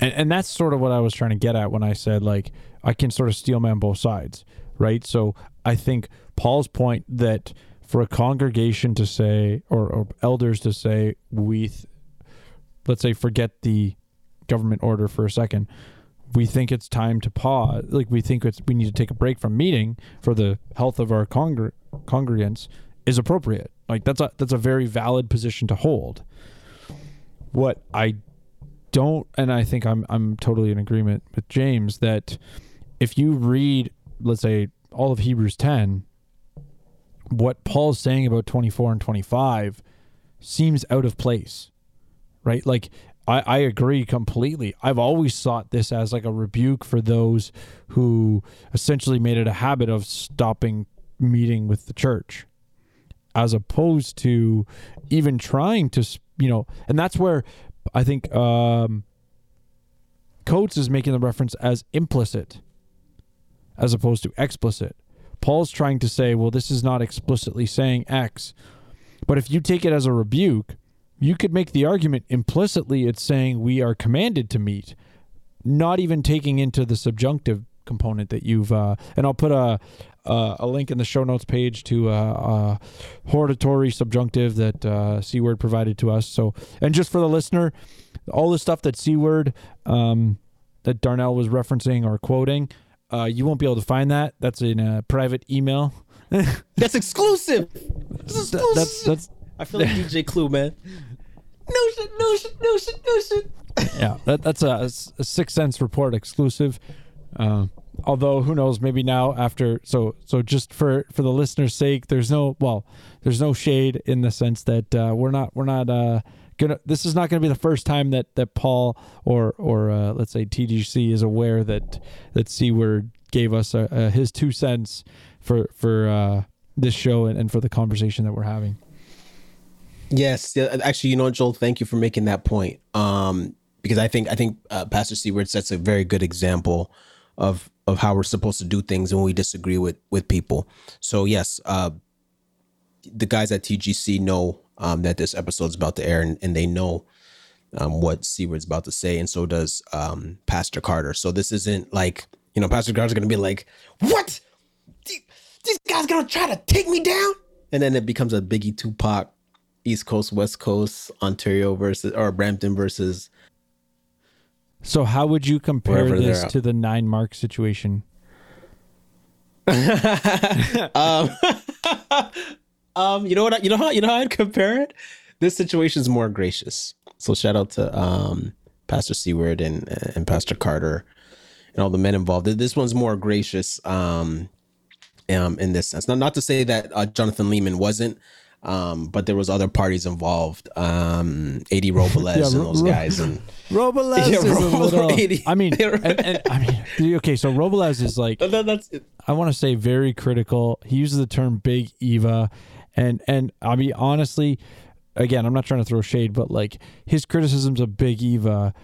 And and that's sort of what I was trying to get at when I said like I can sort of steel man both sides, right? So I think Paul's point that for a congregation to say or, or elders to say we th- let's say forget the government order for a second we think it's time to pause like we think it's we need to take a break from meeting for the health of our congr- congregants is appropriate like that's a that's a very valid position to hold what i don't and I think I'm I'm totally in agreement with James that if you read let's say all of Hebrews 10 what Paul's saying about 24 and 25 seems out of place. Right? Like I, I agree completely. I've always thought this as like a rebuke for those who essentially made it a habit of stopping meeting with the church as opposed to even trying to you know and that's where I think um, Coates is making the reference as implicit as opposed to explicit. Paul's trying to say, well, this is not explicitly saying X. But if you take it as a rebuke, you could make the argument implicitly it's saying we are commanded to meet, not even taking into the subjunctive component that you've uh, and I'll put a a link in the show notes page to a, a hortatory subjunctive that uh, Seward provided to us. So, and just for the listener, all the stuff that Seward um, that Darnell was referencing or quoting, uh, you won't be able to find that. That's in a private email. <laughs> That's exclusive. That's Th- that's that's I feel like DJ Clue, man. <laughs> No shit, no shit, no shit, no shit. yeah, that, that's a, a Six Cents report exclusive. Uh, although who knows, maybe now after so so just for for the listener's sake, there's no well, there's no shade in the sense that uh, we're not we're not uh, gonna. This is not gonna be the first time that that Paul or or uh, let's say TGC is aware that that word gave us uh, uh, his two cents for for uh, this show and, and for the conversation that we're having. Yes, actually, you know, Joel, thank you for making that point. Um, because I think I think uh, Pastor Seward sets a very good example of of how we're supposed to do things when we disagree with with people. So yes, uh, the guys at TGC know um, that this episode's about to air, and, and they know um, what Seward's about to say, and so does um, Pastor Carter. So this isn't like you know, Pastor Carter's going to be like, "What? These- These guys going to try to take me down?" And then it becomes a Biggie Tupac East Coast, West Coast, Ontario versus or Brampton versus. So how would you compare this to the 9Marks situation? <laughs> um, <laughs> um, you know what? I, you know how you know how I'd compare it. This situation is more gracious. So shout out to um, Pastor Seward and and Pastor Carter and all the men involved. This one's more gracious. Um, um, in this sense, not not to say that uh, Jonathan Leeman wasn't. Um, but there was other parties involved, um, AD <laughs> Robles Yeah, and those Ro- guys, and <laughs> Robles Yeah, is a Robles- <laughs> little. I mean, and, and, I mean, okay. So Robles is like that, that's it. I want to say very critical. He uses the term "big Eva," and and I mean honestly, again, I'm not trying to throw shade, but like his criticisms of Big Eva,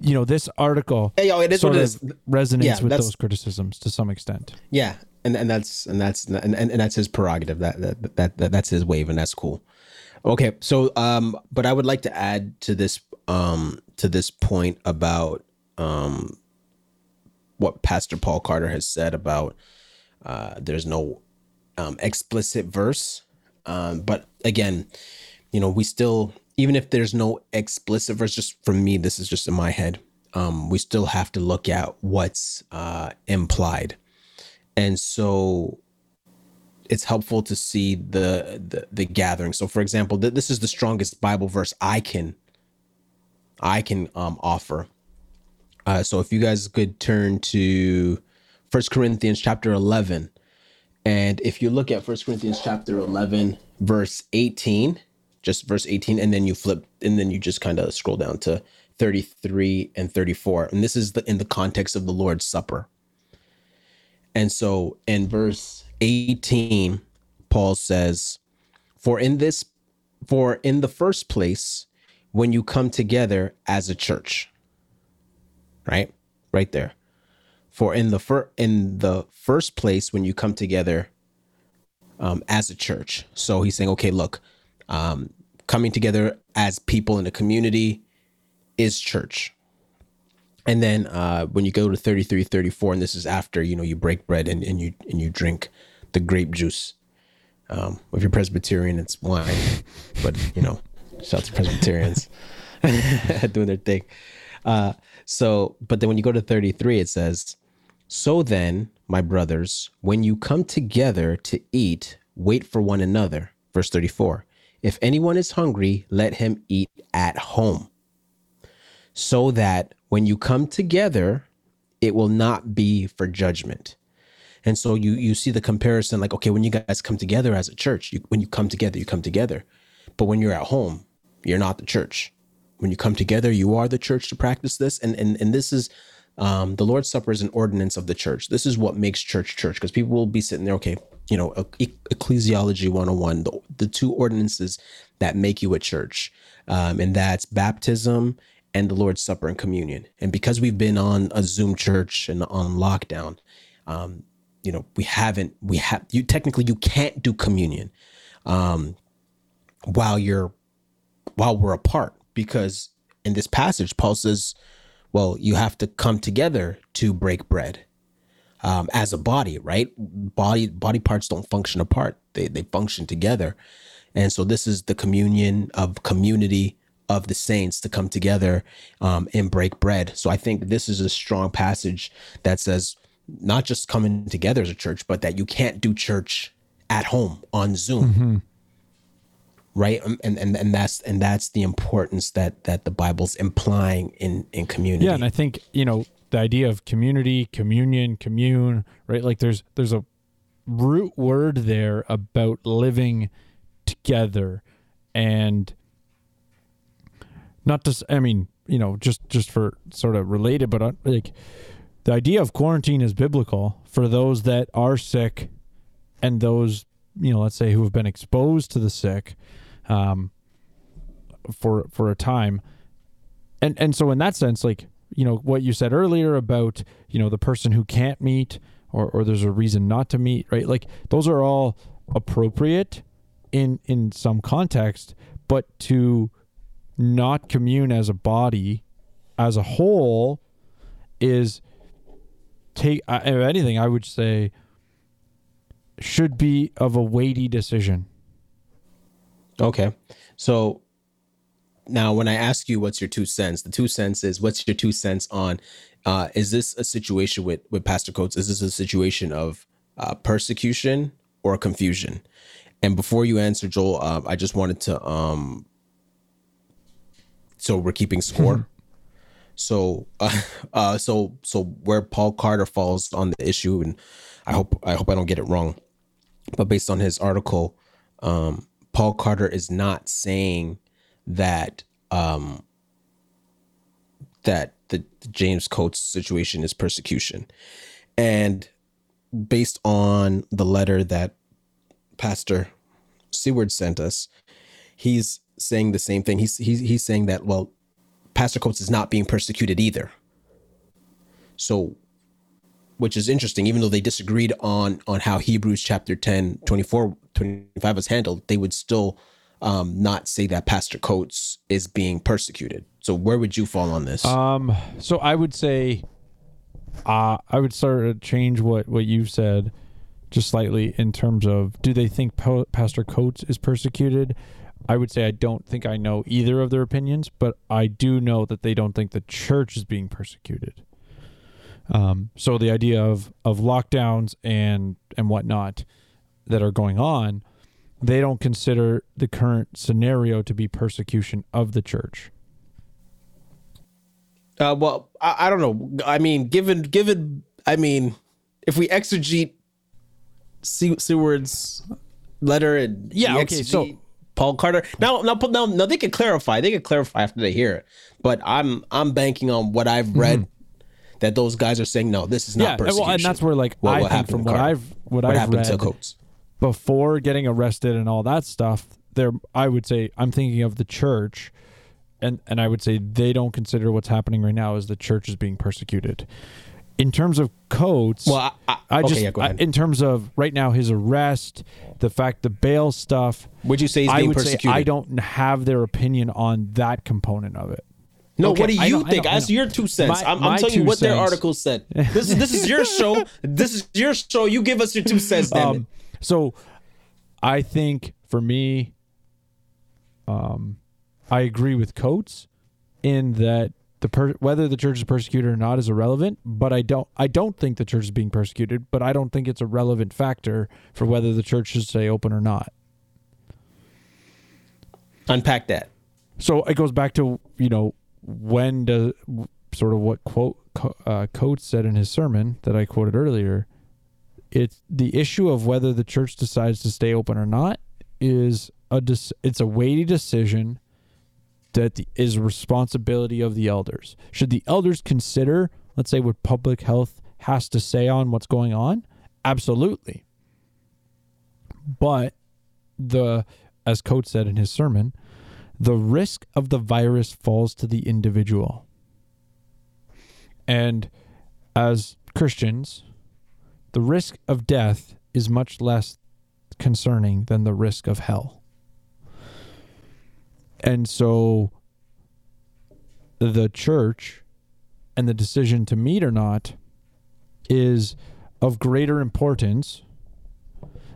you know, this article Hey, yo, it is sort of is. resonates Yeah, with those criticisms to some extent. Yeah, and and that's and that's and, and, and that's his prerogative. That, that that that that's his wave, and that's cool. Okay, so um, but I would like to add to this um to this point about um what Pastor Paul Carter has said about uh there's no um explicit verse, um, but again, you know, we still even if there's no explicit verse, just from me, this is just in my head. Um, we still have to look at what's uh, implied. And so it's helpful to see the the, the gathering. So for example th- this is the strongest bible verse i can i can um offer. Uh so if you guys could turn to first corinthians chapter 11 and if you look at first corinthians chapter 11 verse 18 just verse 18 and then you flip and then you just kind of scroll down to 33 and 34 and this is the in the context of the lord's supper and so in verse 18, Paul says, For in this, for in the first place, when you come together as a church, right? Right there. For in the fir- in the first place, when you come together um, as a church. So he's saying, okay, look, um, coming together as people in a community is church and then uh, when you go to 33 34 and this is after you know you break bread and, and you and you drink the grape juice um, if you're presbyterian it's wine <laughs> but you know shout out to presbyterians <laughs> doing their thing uh, so but then when you go to 33 it says so then my brothers when you come together to eat wait for one another verse 34 if anyone is hungry let him eat at home so that when you come together, it will not be for judgment. And so you you see the comparison, like okay, when you guys come together as a church, you, when you come together, you come together, but when you're at home, you're not the church. When you come together, you are the church to practice this, and and and this is. Um, the Lord's Supper is an ordinance of the church. This is what makes church church because people will be sitting there, okay, you know, e- ecclesiology 101, the, the two ordinances that make you a church. Um, and that's baptism and the Lord's Supper and communion. And because we've been on a Zoom church and on lockdown, um, you know we haven't we have you technically you can't do communion um while you're while we're apart because in this passage paul says well you have to come together to break bread um, as a body right? Body body parts don't function apart. They they function together. And so this is the communion of community of the saints to come together um, and break bread. So i think this is a strong passage that says not just coming together as a church but that you can't do church at home on zoom right? Um, and, and and that's and that's the importance that that the bible's implying in in community. Yeah, and I think you know the idea of community, communion, commune, right? Like there's there's a root word there about living together, and not just I mean you know just just for sort of related, but uh, like the idea of quarantine is biblical for those that are sick and those you know let's say who have been exposed to the sick um, for for a time. And and so in that sense like you know what you said earlier about you know the person who can't meet or or there's a reason not to meet right? Like those are all appropriate in in some context but to not commune as a body as a whole is take uh, if anything i would say should be of a weighty decision Okay. So now when I ask you what's your two cents, the two cents is what's your two cents on uh is this a situation with with Pastor Coates? Is this a situation of uh persecution or confusion? And before you answer, Joel, uh, I just wanted to um so we're keeping score. so uh, <laughs> uh so so where Paul Carter falls on the issue and I hope I hope I don't get it wrong. But based on his article, um Paul Carter is not saying that um that the, James Coates situation is persecution. And based on the letter that Pastor Seward sent us, he's saying the same thing. He's he's he's saying that well, Pastor Coates is not being persecuted either. So which is interesting even though they disagreed on on how hebrews chapter 10 24 25 was handled they would still um not say that pastor coates is being persecuted so where would you fall on this Um, so I would say, uh, I would sort of change what what you've said, just slightly in terms of do they think po- Pastor Coates is persecuted? I would say I don't think I know either of their opinions, but I do know that they don't think the church is being persecuted. Um, so the idea of of lockdowns and and whatnot that are going on, they don't consider the current scenario to be persecution of the church. uh well I, I don't know i mean given given i mean if we exegete Se- seward's letter and Yeah, okay, exegete so- paul carter now now now, now they can clarify they can clarify after they hear it but i'm i'm banking on what i've read that those guys are saying no this is not Mm-hmm. yeah, persecution well, and that's where like What- I what think happened from what Carter? I've what, what I've happened read to coates before getting arrested and all that stuff, there I would say I'm thinking of the church, and and I would say they don't consider what's happening right now as the church is being persecuted. In terms of Coates, Well, I- I- okay, just yeah, go ahead. I- in terms of right now his arrest, the fact the bail stuff. Would you say he's I being would persecuted? say I don't have their opinion on that component of it. No, Okay, what do you I think? I know. your two cents. My- I'm, I'm telling you what their cents. article said. This is this is your <laughs> show. This is your show. You give us your two cents, damn um, it. So I think for me, um, I agree with Coates in that the per- whether the church is persecuted or not is irrelevant. But I don't I don't think the church is being persecuted. But I don't think it's a relevant factor for whether the church should stay open or not. Unpack that. So it goes back to you know when does sort of what quote uh, Coates said in his sermon that I quoted earlier. It's the issue of whether the church decides to stay open or not is a it's a weighty decision that the, is responsibility of the elders. Should the elders consider, let's say, what public health has to say on what's going on? Absolutely. But the as Coates said in his sermon, the risk of the virus falls to the individual. And as Christians, the risk of death is much less concerning than the risk of hell. And so the church and the decision to meet or not is of greater importance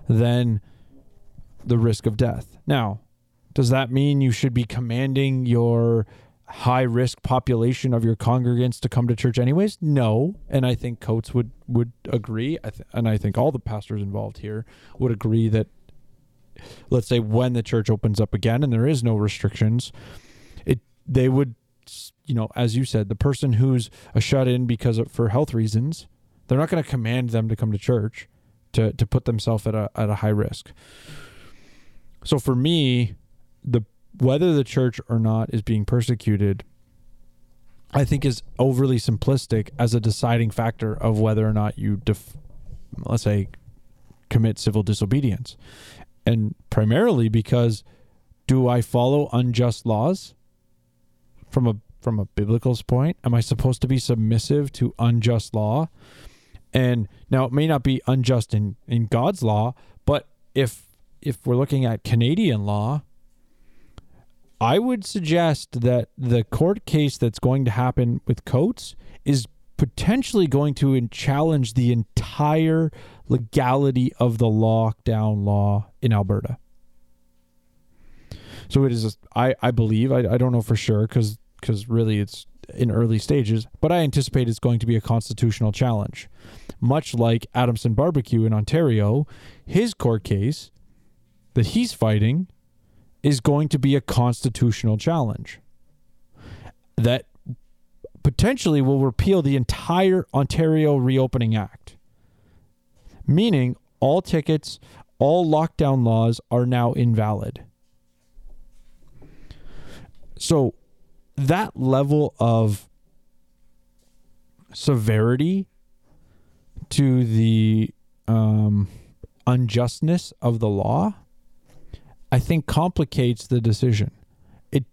than the risk of death. Now, does that mean you should be commanding your high risk population of your congregants to come to church anyways? No, and I think Coates would would agree, I th- and I think all the pastors involved here would agree that let's say when the church opens up again and there is no restrictions, it they would you know, as you said, the person who's a shut in because of for health reasons, they're not going to command them to come to church to to put themselves at a at a high risk. So for me, the whether the church or not is being persecuted, I think is overly simplistic as a deciding factor of whether or not you def, let's say commit civil disobedience. And primarily because do I follow unjust laws from a from a biblical point? Am I supposed to be submissive to unjust law? And now it may not be unjust in, in God's law, but if if we're looking at Canadian law, I would suggest that the court case that's going to happen with Coates is potentially going to challenge the entire legality of the lockdown law in Alberta. So it is, I, I believe, I, I don't know for sure because because really it's in early stages, but I anticipate it's going to be a constitutional challenge. Much like Adamson Barbecue in Ontario, his court case that he's fighting is going to be a constitutional challenge that potentially will repeal the entire Ontario Reopening Act, meaning all tickets, all lockdown laws are now invalid. So that level of severity to the um, unjustness of the law, I think complicates the decision. It,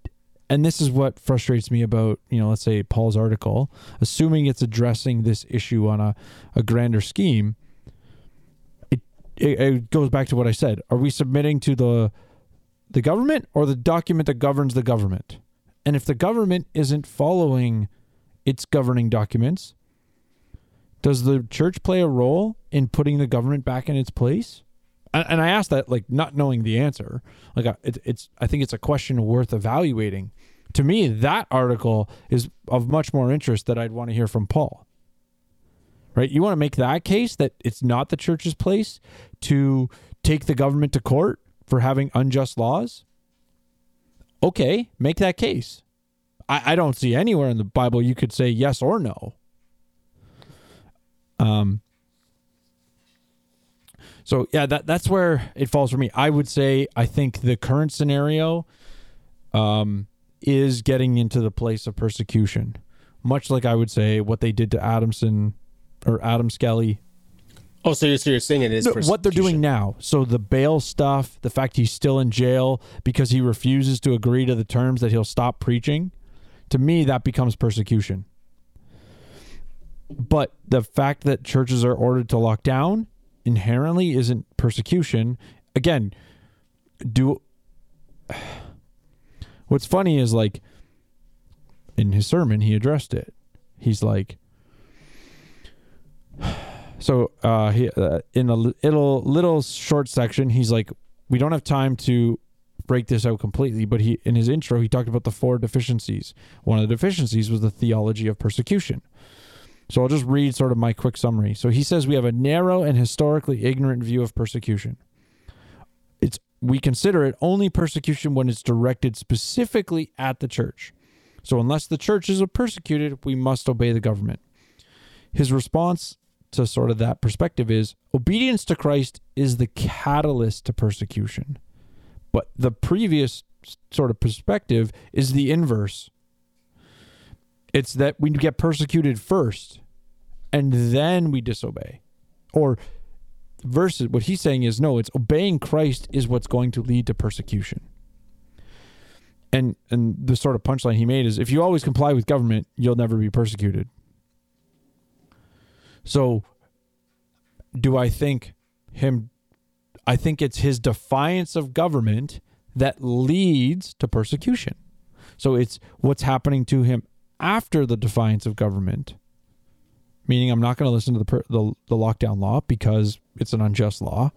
and this is what frustrates me about you know, let's say Paul's article, assuming it's addressing this issue on a, a grander scheme. It, it it goes back to what I said. Are we submitting to the the government or the document that governs the government? And if the government isn't following its governing documents, does the church play a role in putting the government back in its place? And, I ask that like not knowing the answer. Like it, it's, I think it's a question worth evaluating. To me, that article is of much more interest that I'd want to hear from Paul. Right? You want to make that case that it's not the church's place to take the government to court for having unjust laws? okay, make that case. I, I don't see anywhere in the Bible you could say yes or no. Um. So yeah, that that's where it falls for me. I would say I think the current scenario, um, is getting into the place of persecution, much like I would say what they did to Adamson, or Adam Skelly Oh, so you're, so you're saying it is no, what they're doing now. So the bail stuff, the fact he's still in jail because he refuses to agree to the terms that he'll stop preaching, to me that becomes persecution. But the fact that churches are ordered to lock down inherently isn't persecution. Again, do What's funny is like in his sermon he addressed it. He's like so uh, he, uh, in a little little short section, he's like, we don't have time to break this out completely, but he in his intro he talked about the four deficiencies. One of the deficiencies was the theology of persecution. So I'll just read sort of my quick summary. So he says we have a narrow and historically ignorant view of persecution. It's we consider it only persecution when it's directed specifically at the church. So unless the church is persecuted, we must obey the government. His response to sort of that perspective is obedience to Christ is the catalyst to persecution. But the previous sort of perspective is the inverse. It's that we get persecuted first and then we disobey. Or versus what he's saying is no, it's obeying Christ is what's going to lead to persecution. And and the sort of punchline he made is if you always comply with government, you'll never be persecuted. So do I think him I think it's his defiance of government that leads to persecution. So it's what's happening to him after the defiance of government. Meaning I'm not going to listen to the, per, the the lockdown law because it's an unjust law.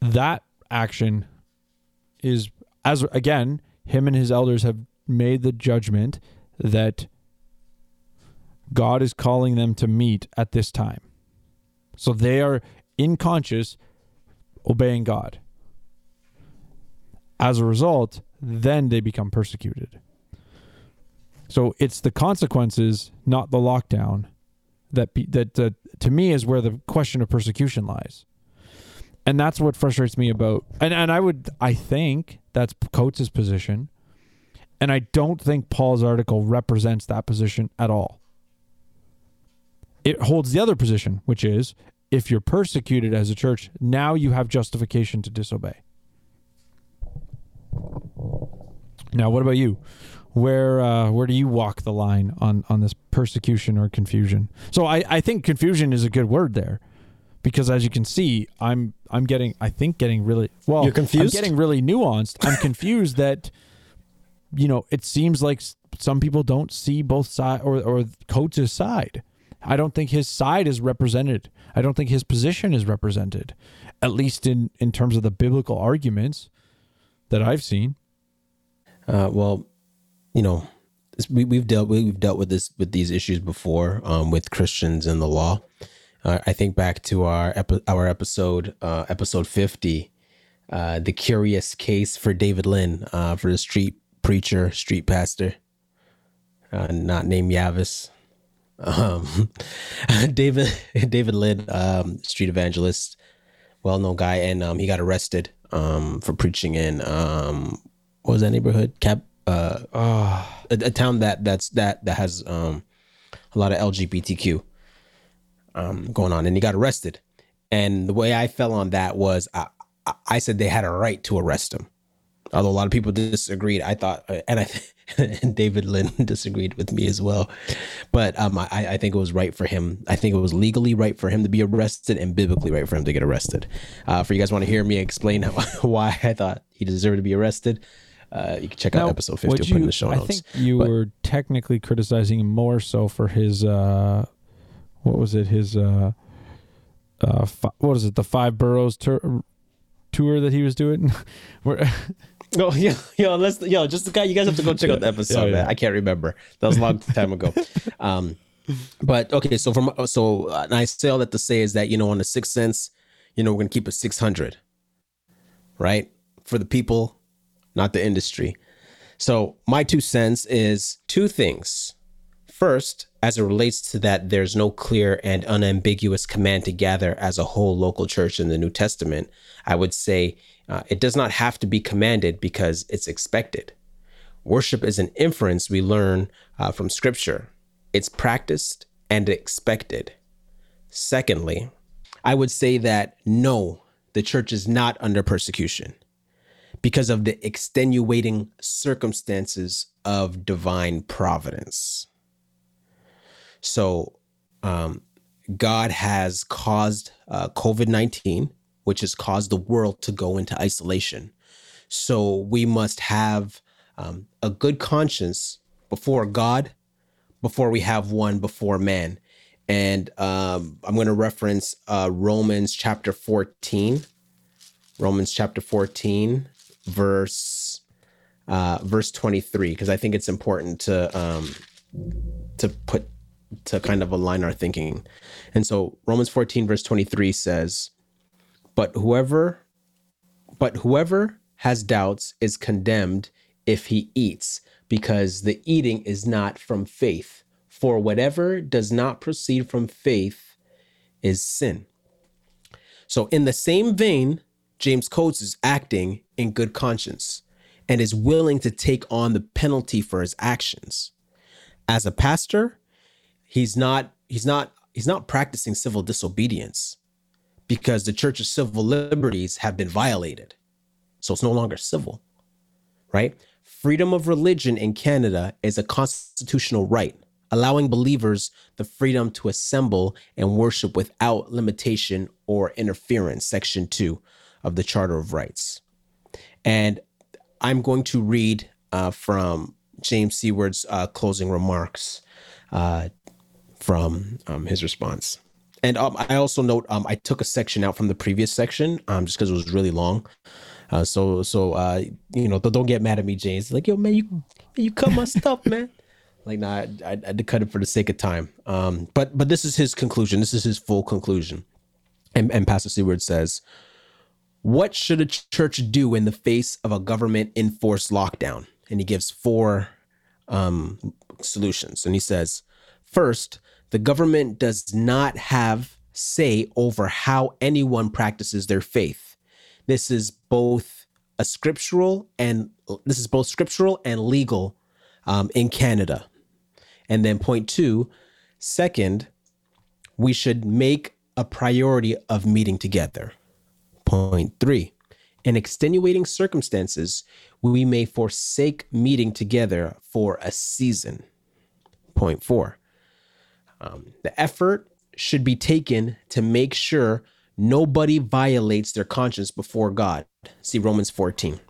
That action is as again, him and his elders have made the judgment that God is calling them to meet at this time. So they are in conscious obeying God. As a result, then they become persecuted. So it's the consequences, not the lockdown, that be, that to me is where the question of persecution lies. And that's what frustrates me about and, and I would I think that's Coates' position. And I don't think Paul's article represents that position at all. It holds the other position, which is if you're persecuted as a church, now you have justification to disobey. Now, what about you? Where uh, where do you walk the line on on this persecution or confusion? So I, I think confusion is a good word there, because as you can see, I'm I'm getting I think getting really well. You're confused? I'm getting really nuanced. I'm confused <laughs> that you know it seems like some people don't see both side or or Coates' side. I don't think his side is represented. I don't think his position is represented, at least in in terms of the biblical arguments that I've seen. Uh, well, you know, we, we've dealt we've dealt with this with these issues before um, with Christians and the law. Uh, I think back to our epi- our episode uh, episode fifty, uh, the curious case for David Lynn uh, for the street preacher, street pastor, uh, not named Yavis. Um, <laughs> David David Lynn, um, street evangelist, well known guy, and um, he got arrested um, for preaching in um, what was that neighborhood? Cap, uh, a, a town that that's that that has um, a lot of LGBTQ um, going on, and he got arrested. And the way I fell on that was I, I- I said they had a right to arrest him. Although a lot of people disagreed, I thought, uh, and I <laughs> and David Lynn <laughs> disagreed with me as well. But um, I, I think it was right for him. I think it was legally right for him to be arrested and biblically right for him to get arrested. Uh, for you guys want to hear me explain how, <laughs> why I thought he deserved to be arrested, uh, you can check out episode 50. would I'll put it in the show notes. I think you But- were technically criticizing him more so for his uh, what was it? His uh, uh, fi- what is it? The five boroughs tour tour that he was doing. <laughs> Where <laughs> Oh yeah, <laughs> yo, let's yo, just the guy. You guys have to go check out the episode, Yeah, yeah. man. I can't remember. That was a long time ago. Um, but okay, so from so and I say all that to say is that you know on the six cents, you know we're gonna keep it six hundred, right? For the people, not the industry. So my two cents is two things. First, as it relates to that, there's no clear and unambiguous command to gather as a whole local church in the New Testament. I would say uh, it does not have to be commanded because it's expected. Worship is an inference we learn uh, from Scripture, it's practiced and expected. Secondly, I would say that no, the church is not under persecution because of the extenuating circumstances of divine providence. So, um, God has caused uh, COVID 19, which has caused the world to go into isolation. So, we must have um, a good conscience before God, before we have one before man. And um, I'm going to reference uh, Romans chapter 14. Romans chapter 14, verse uh, verse 23, because I think it's important to um, to put to kind of align our thinking. And so Romans 14 verse 23 says, "But whoever but whoever has doubts is condemned if he eats, because the eating is not from faith. For whatever does not proceed from faith is sin." So in the same vein, James Coates is acting in good conscience and is willing to take on the penalty for his actions. As a pastor, he's not he's not he's not practicing civil disobedience because the church's civil liberties have been violated. So it's no longer civil. Right? Freedom of religion in Canada is a constitutional right allowing believers the freedom to assemble and worship without limitation or interference, section 2 of the Charter of Rights. And I'm going to read uh, from James Seward's uh, closing remarks uh, from um, his response. And um, I also note um, I took a section out from the previous section um, just because it was really long. Uh, so so uh, you know don't get mad at me, James. Like yo man, you you cut my stuff, <laughs> man. Like nah, I, I, I had to cut it for the sake of time. Um, but but this is his conclusion. This is his full conclusion. And, and Pastor Seward says, "What should a church do in the face of a government enforced lockdown?" And he gives four um, solutions. And he says, first, the government does not have say over how anyone practices their faith. This is both a scriptural and this is both scriptural and legal um, in Canada. And then point two, second, we should make a priority of meeting together. Point three, in extenuating circumstances, we may forsake meeting together for a season. Point four, um, the effort should be taken to make sure nobody violates their conscience before God. See Romans 14.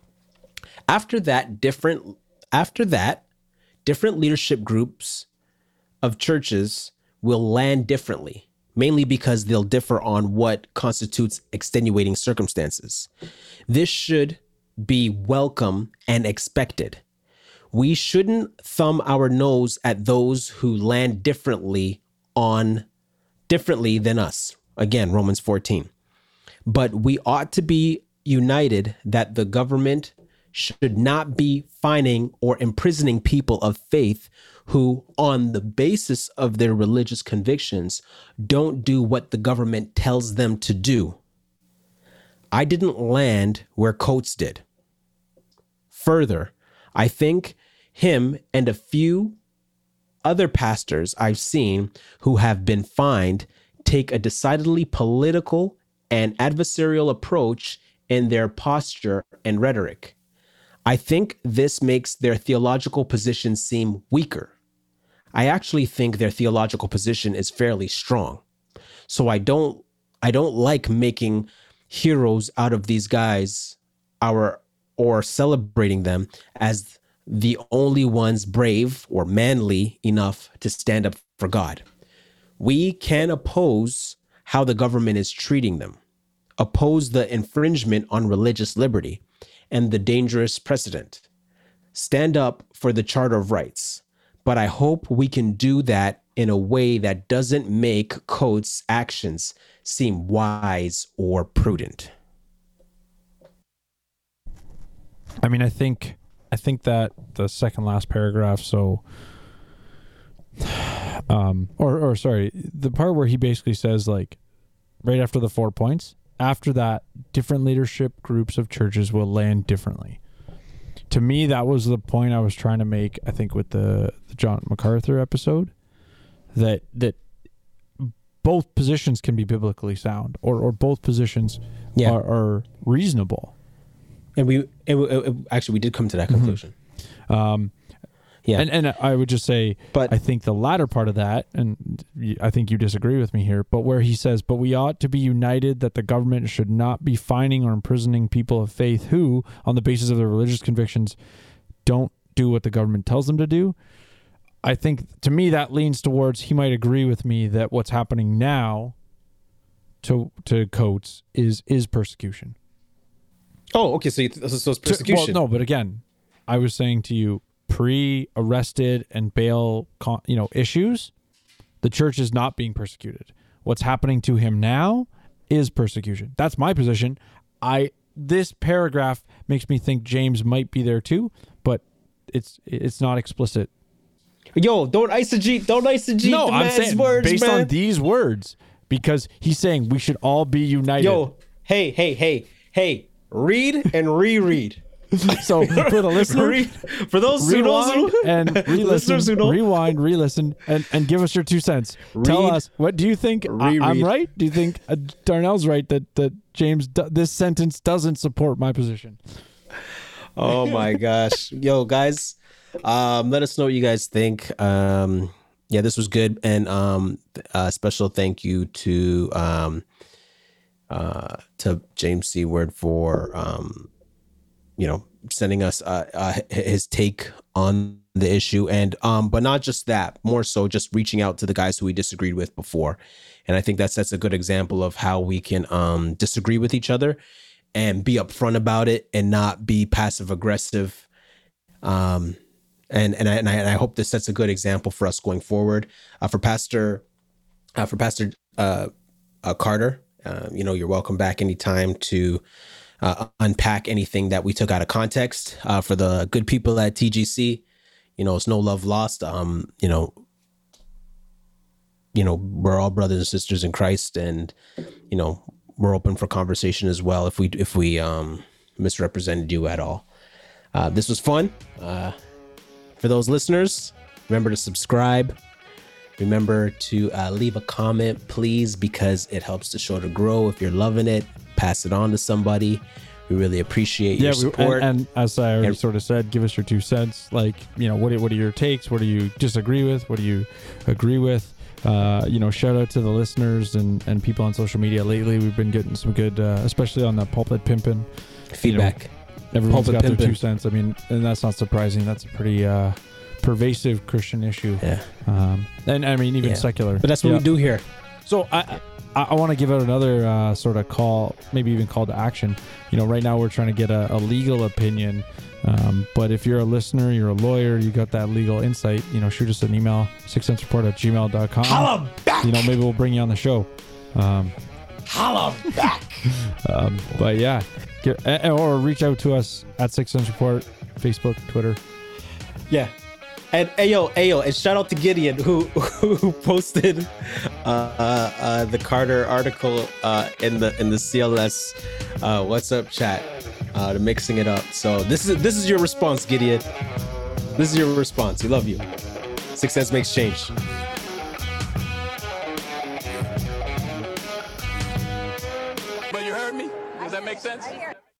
After that, different after that, different leadership groups of churches will land differently, mainly because they'll differ on what constitutes extenuating circumstances. This should be welcome and expected. We shouldn't thumb our nose at those who land differently on differently than us. Again, Romans 14. But we ought to be united that the government should not be fining or imprisoning people of faith who, on the basis of their religious convictions, don't do what the government tells them to do. I didn't land where Coates did. Further, I think him and a few other pastors I've seen who have been fined take a decidedly political and adversarial approach in their posture and rhetoric. I think this makes their theological position seem weaker. I actually think their theological position is fairly strong. So I don't I don't like making heroes out of these guys our or celebrating them as the only ones brave or manly enough to stand up for God. We can oppose how the government is treating them, oppose the infringement on religious liberty and the dangerous precedent, stand up for the Charter of Rights. But I hope we can do that in a way that doesn't make Coates' actions seem wise or prudent. I mean, I think I think that the second last paragraph. So, <sighs> um, or or sorry, the part where he basically says like, right after the four points. After that, different leadership groups of churches will land differently. To me, that was the point I was trying to make. I think with the, the John MacArthur episode, that that both positions can be biblically sound, or or both positions Yeah. are, are reasonable. And we it, it- it- actually we did come to that conclusion. Um, Yeah. and and I would just say, But- I think the latter part of that, and I think you disagree with me here, but where he says, "But we ought to be united that the government should not be fining or imprisoning people of faith who, on the basis of their religious convictions, don't do what the government tells them to do." I think to me that leans towards he might agree with me that what's happening now to to Coates is is persecution. oh, okay. So, you, so so it's To- persecution. well, no, but again, I was saying to you, pre-arrested and bail, con- you know, issues, the church is not being persecuted. What's happening to him now is persecution. That's my position. I this paragraph makes me think James might be there too, but it's it's not explicit. Yo, don't eisegete, don't eisegete no, the I'm man's saying words, based man. on these words because he's saying we should all be united. Yo, hey, hey, hey, hey, read and reread. <laughs> so for the listener, Read, for those who rewind knows and <laughs> re-listen, listeners who know, rewind, re-listen, and, and give us your two cents. Tell us what do you think? I, am right? Do you think uh, Darnell's right that that James do, this sentence doesn't support my position? Oh my <laughs> gosh. Yo, guys, um, let us know what you guys think. Um, yeah, this was good, and um, a special thank you to um, uh, to James Seward for um, you know sending us uh, uh, his take on the issue, and um, but not just that, more so just reaching out to the guys who we disagreed with before, and I think that's that's a good example of how we can um, disagree with each other and be upfront about it and not be passive aggressive. Um, and and I, and I, and I hope this sets a good example for us going forward. Uh, for Pastor, uh, for Pastor uh, uh Carter, uh, you know, you're welcome back anytime to uh, unpack anything that we took out of context. for the good people at TGC, you know, it's no love lost. Um, you know, you know, we're all brothers and sisters in Christ, and you know, we're open for conversation as well if we if we um, misrepresented you at all. this was fun. For those listeners, remember to subscribe. Remember to uh, leave a comment, please, because it helps the show to grow. If you're loving it, pass it on to somebody. We really appreciate yeah, your support. And, and as I already and, sort of said, give us your two cents. Like, you know, what what are your takes? What do you disagree with? What do you agree with? Uh, you know, shout out to the listeners and, and people on social media lately. We've been getting some good, uh, especially on the pulpit pimping feedback. You know, Everyone's Pulpit got pimpin'. their two cents. I mean, and that's not surprising. That's a pretty uh, pervasive Christian issue. Yeah. Um, and I mean, even Yeah. secular. But that's what Yeah. we do here. So I I, I want to give out another uh, sort of call, maybe even call to action. You know, right now we're trying to get a, a legal opinion. Um, but if you're a listener, you're a lawyer, you got that legal insight, you know, shoot us an email, sixcentsreport at gmail.com. Holla back. You know, maybe we'll bring you on the show. Um, Holla back. <laughs> um, but yeah, get, or reach out to us at Six Cents Report, Facebook, Twitter. Yeah. And ayo, ayo, and shout out to Gideon who <laughs> who posted uh, uh, uh, the Carter article uh, in the in the CLS uh, WhatsApp chat uh, to mixing it up. So this is this is your response, Gideon. This is your response. We love you. Success makes change. But you heard me? Does that make sense?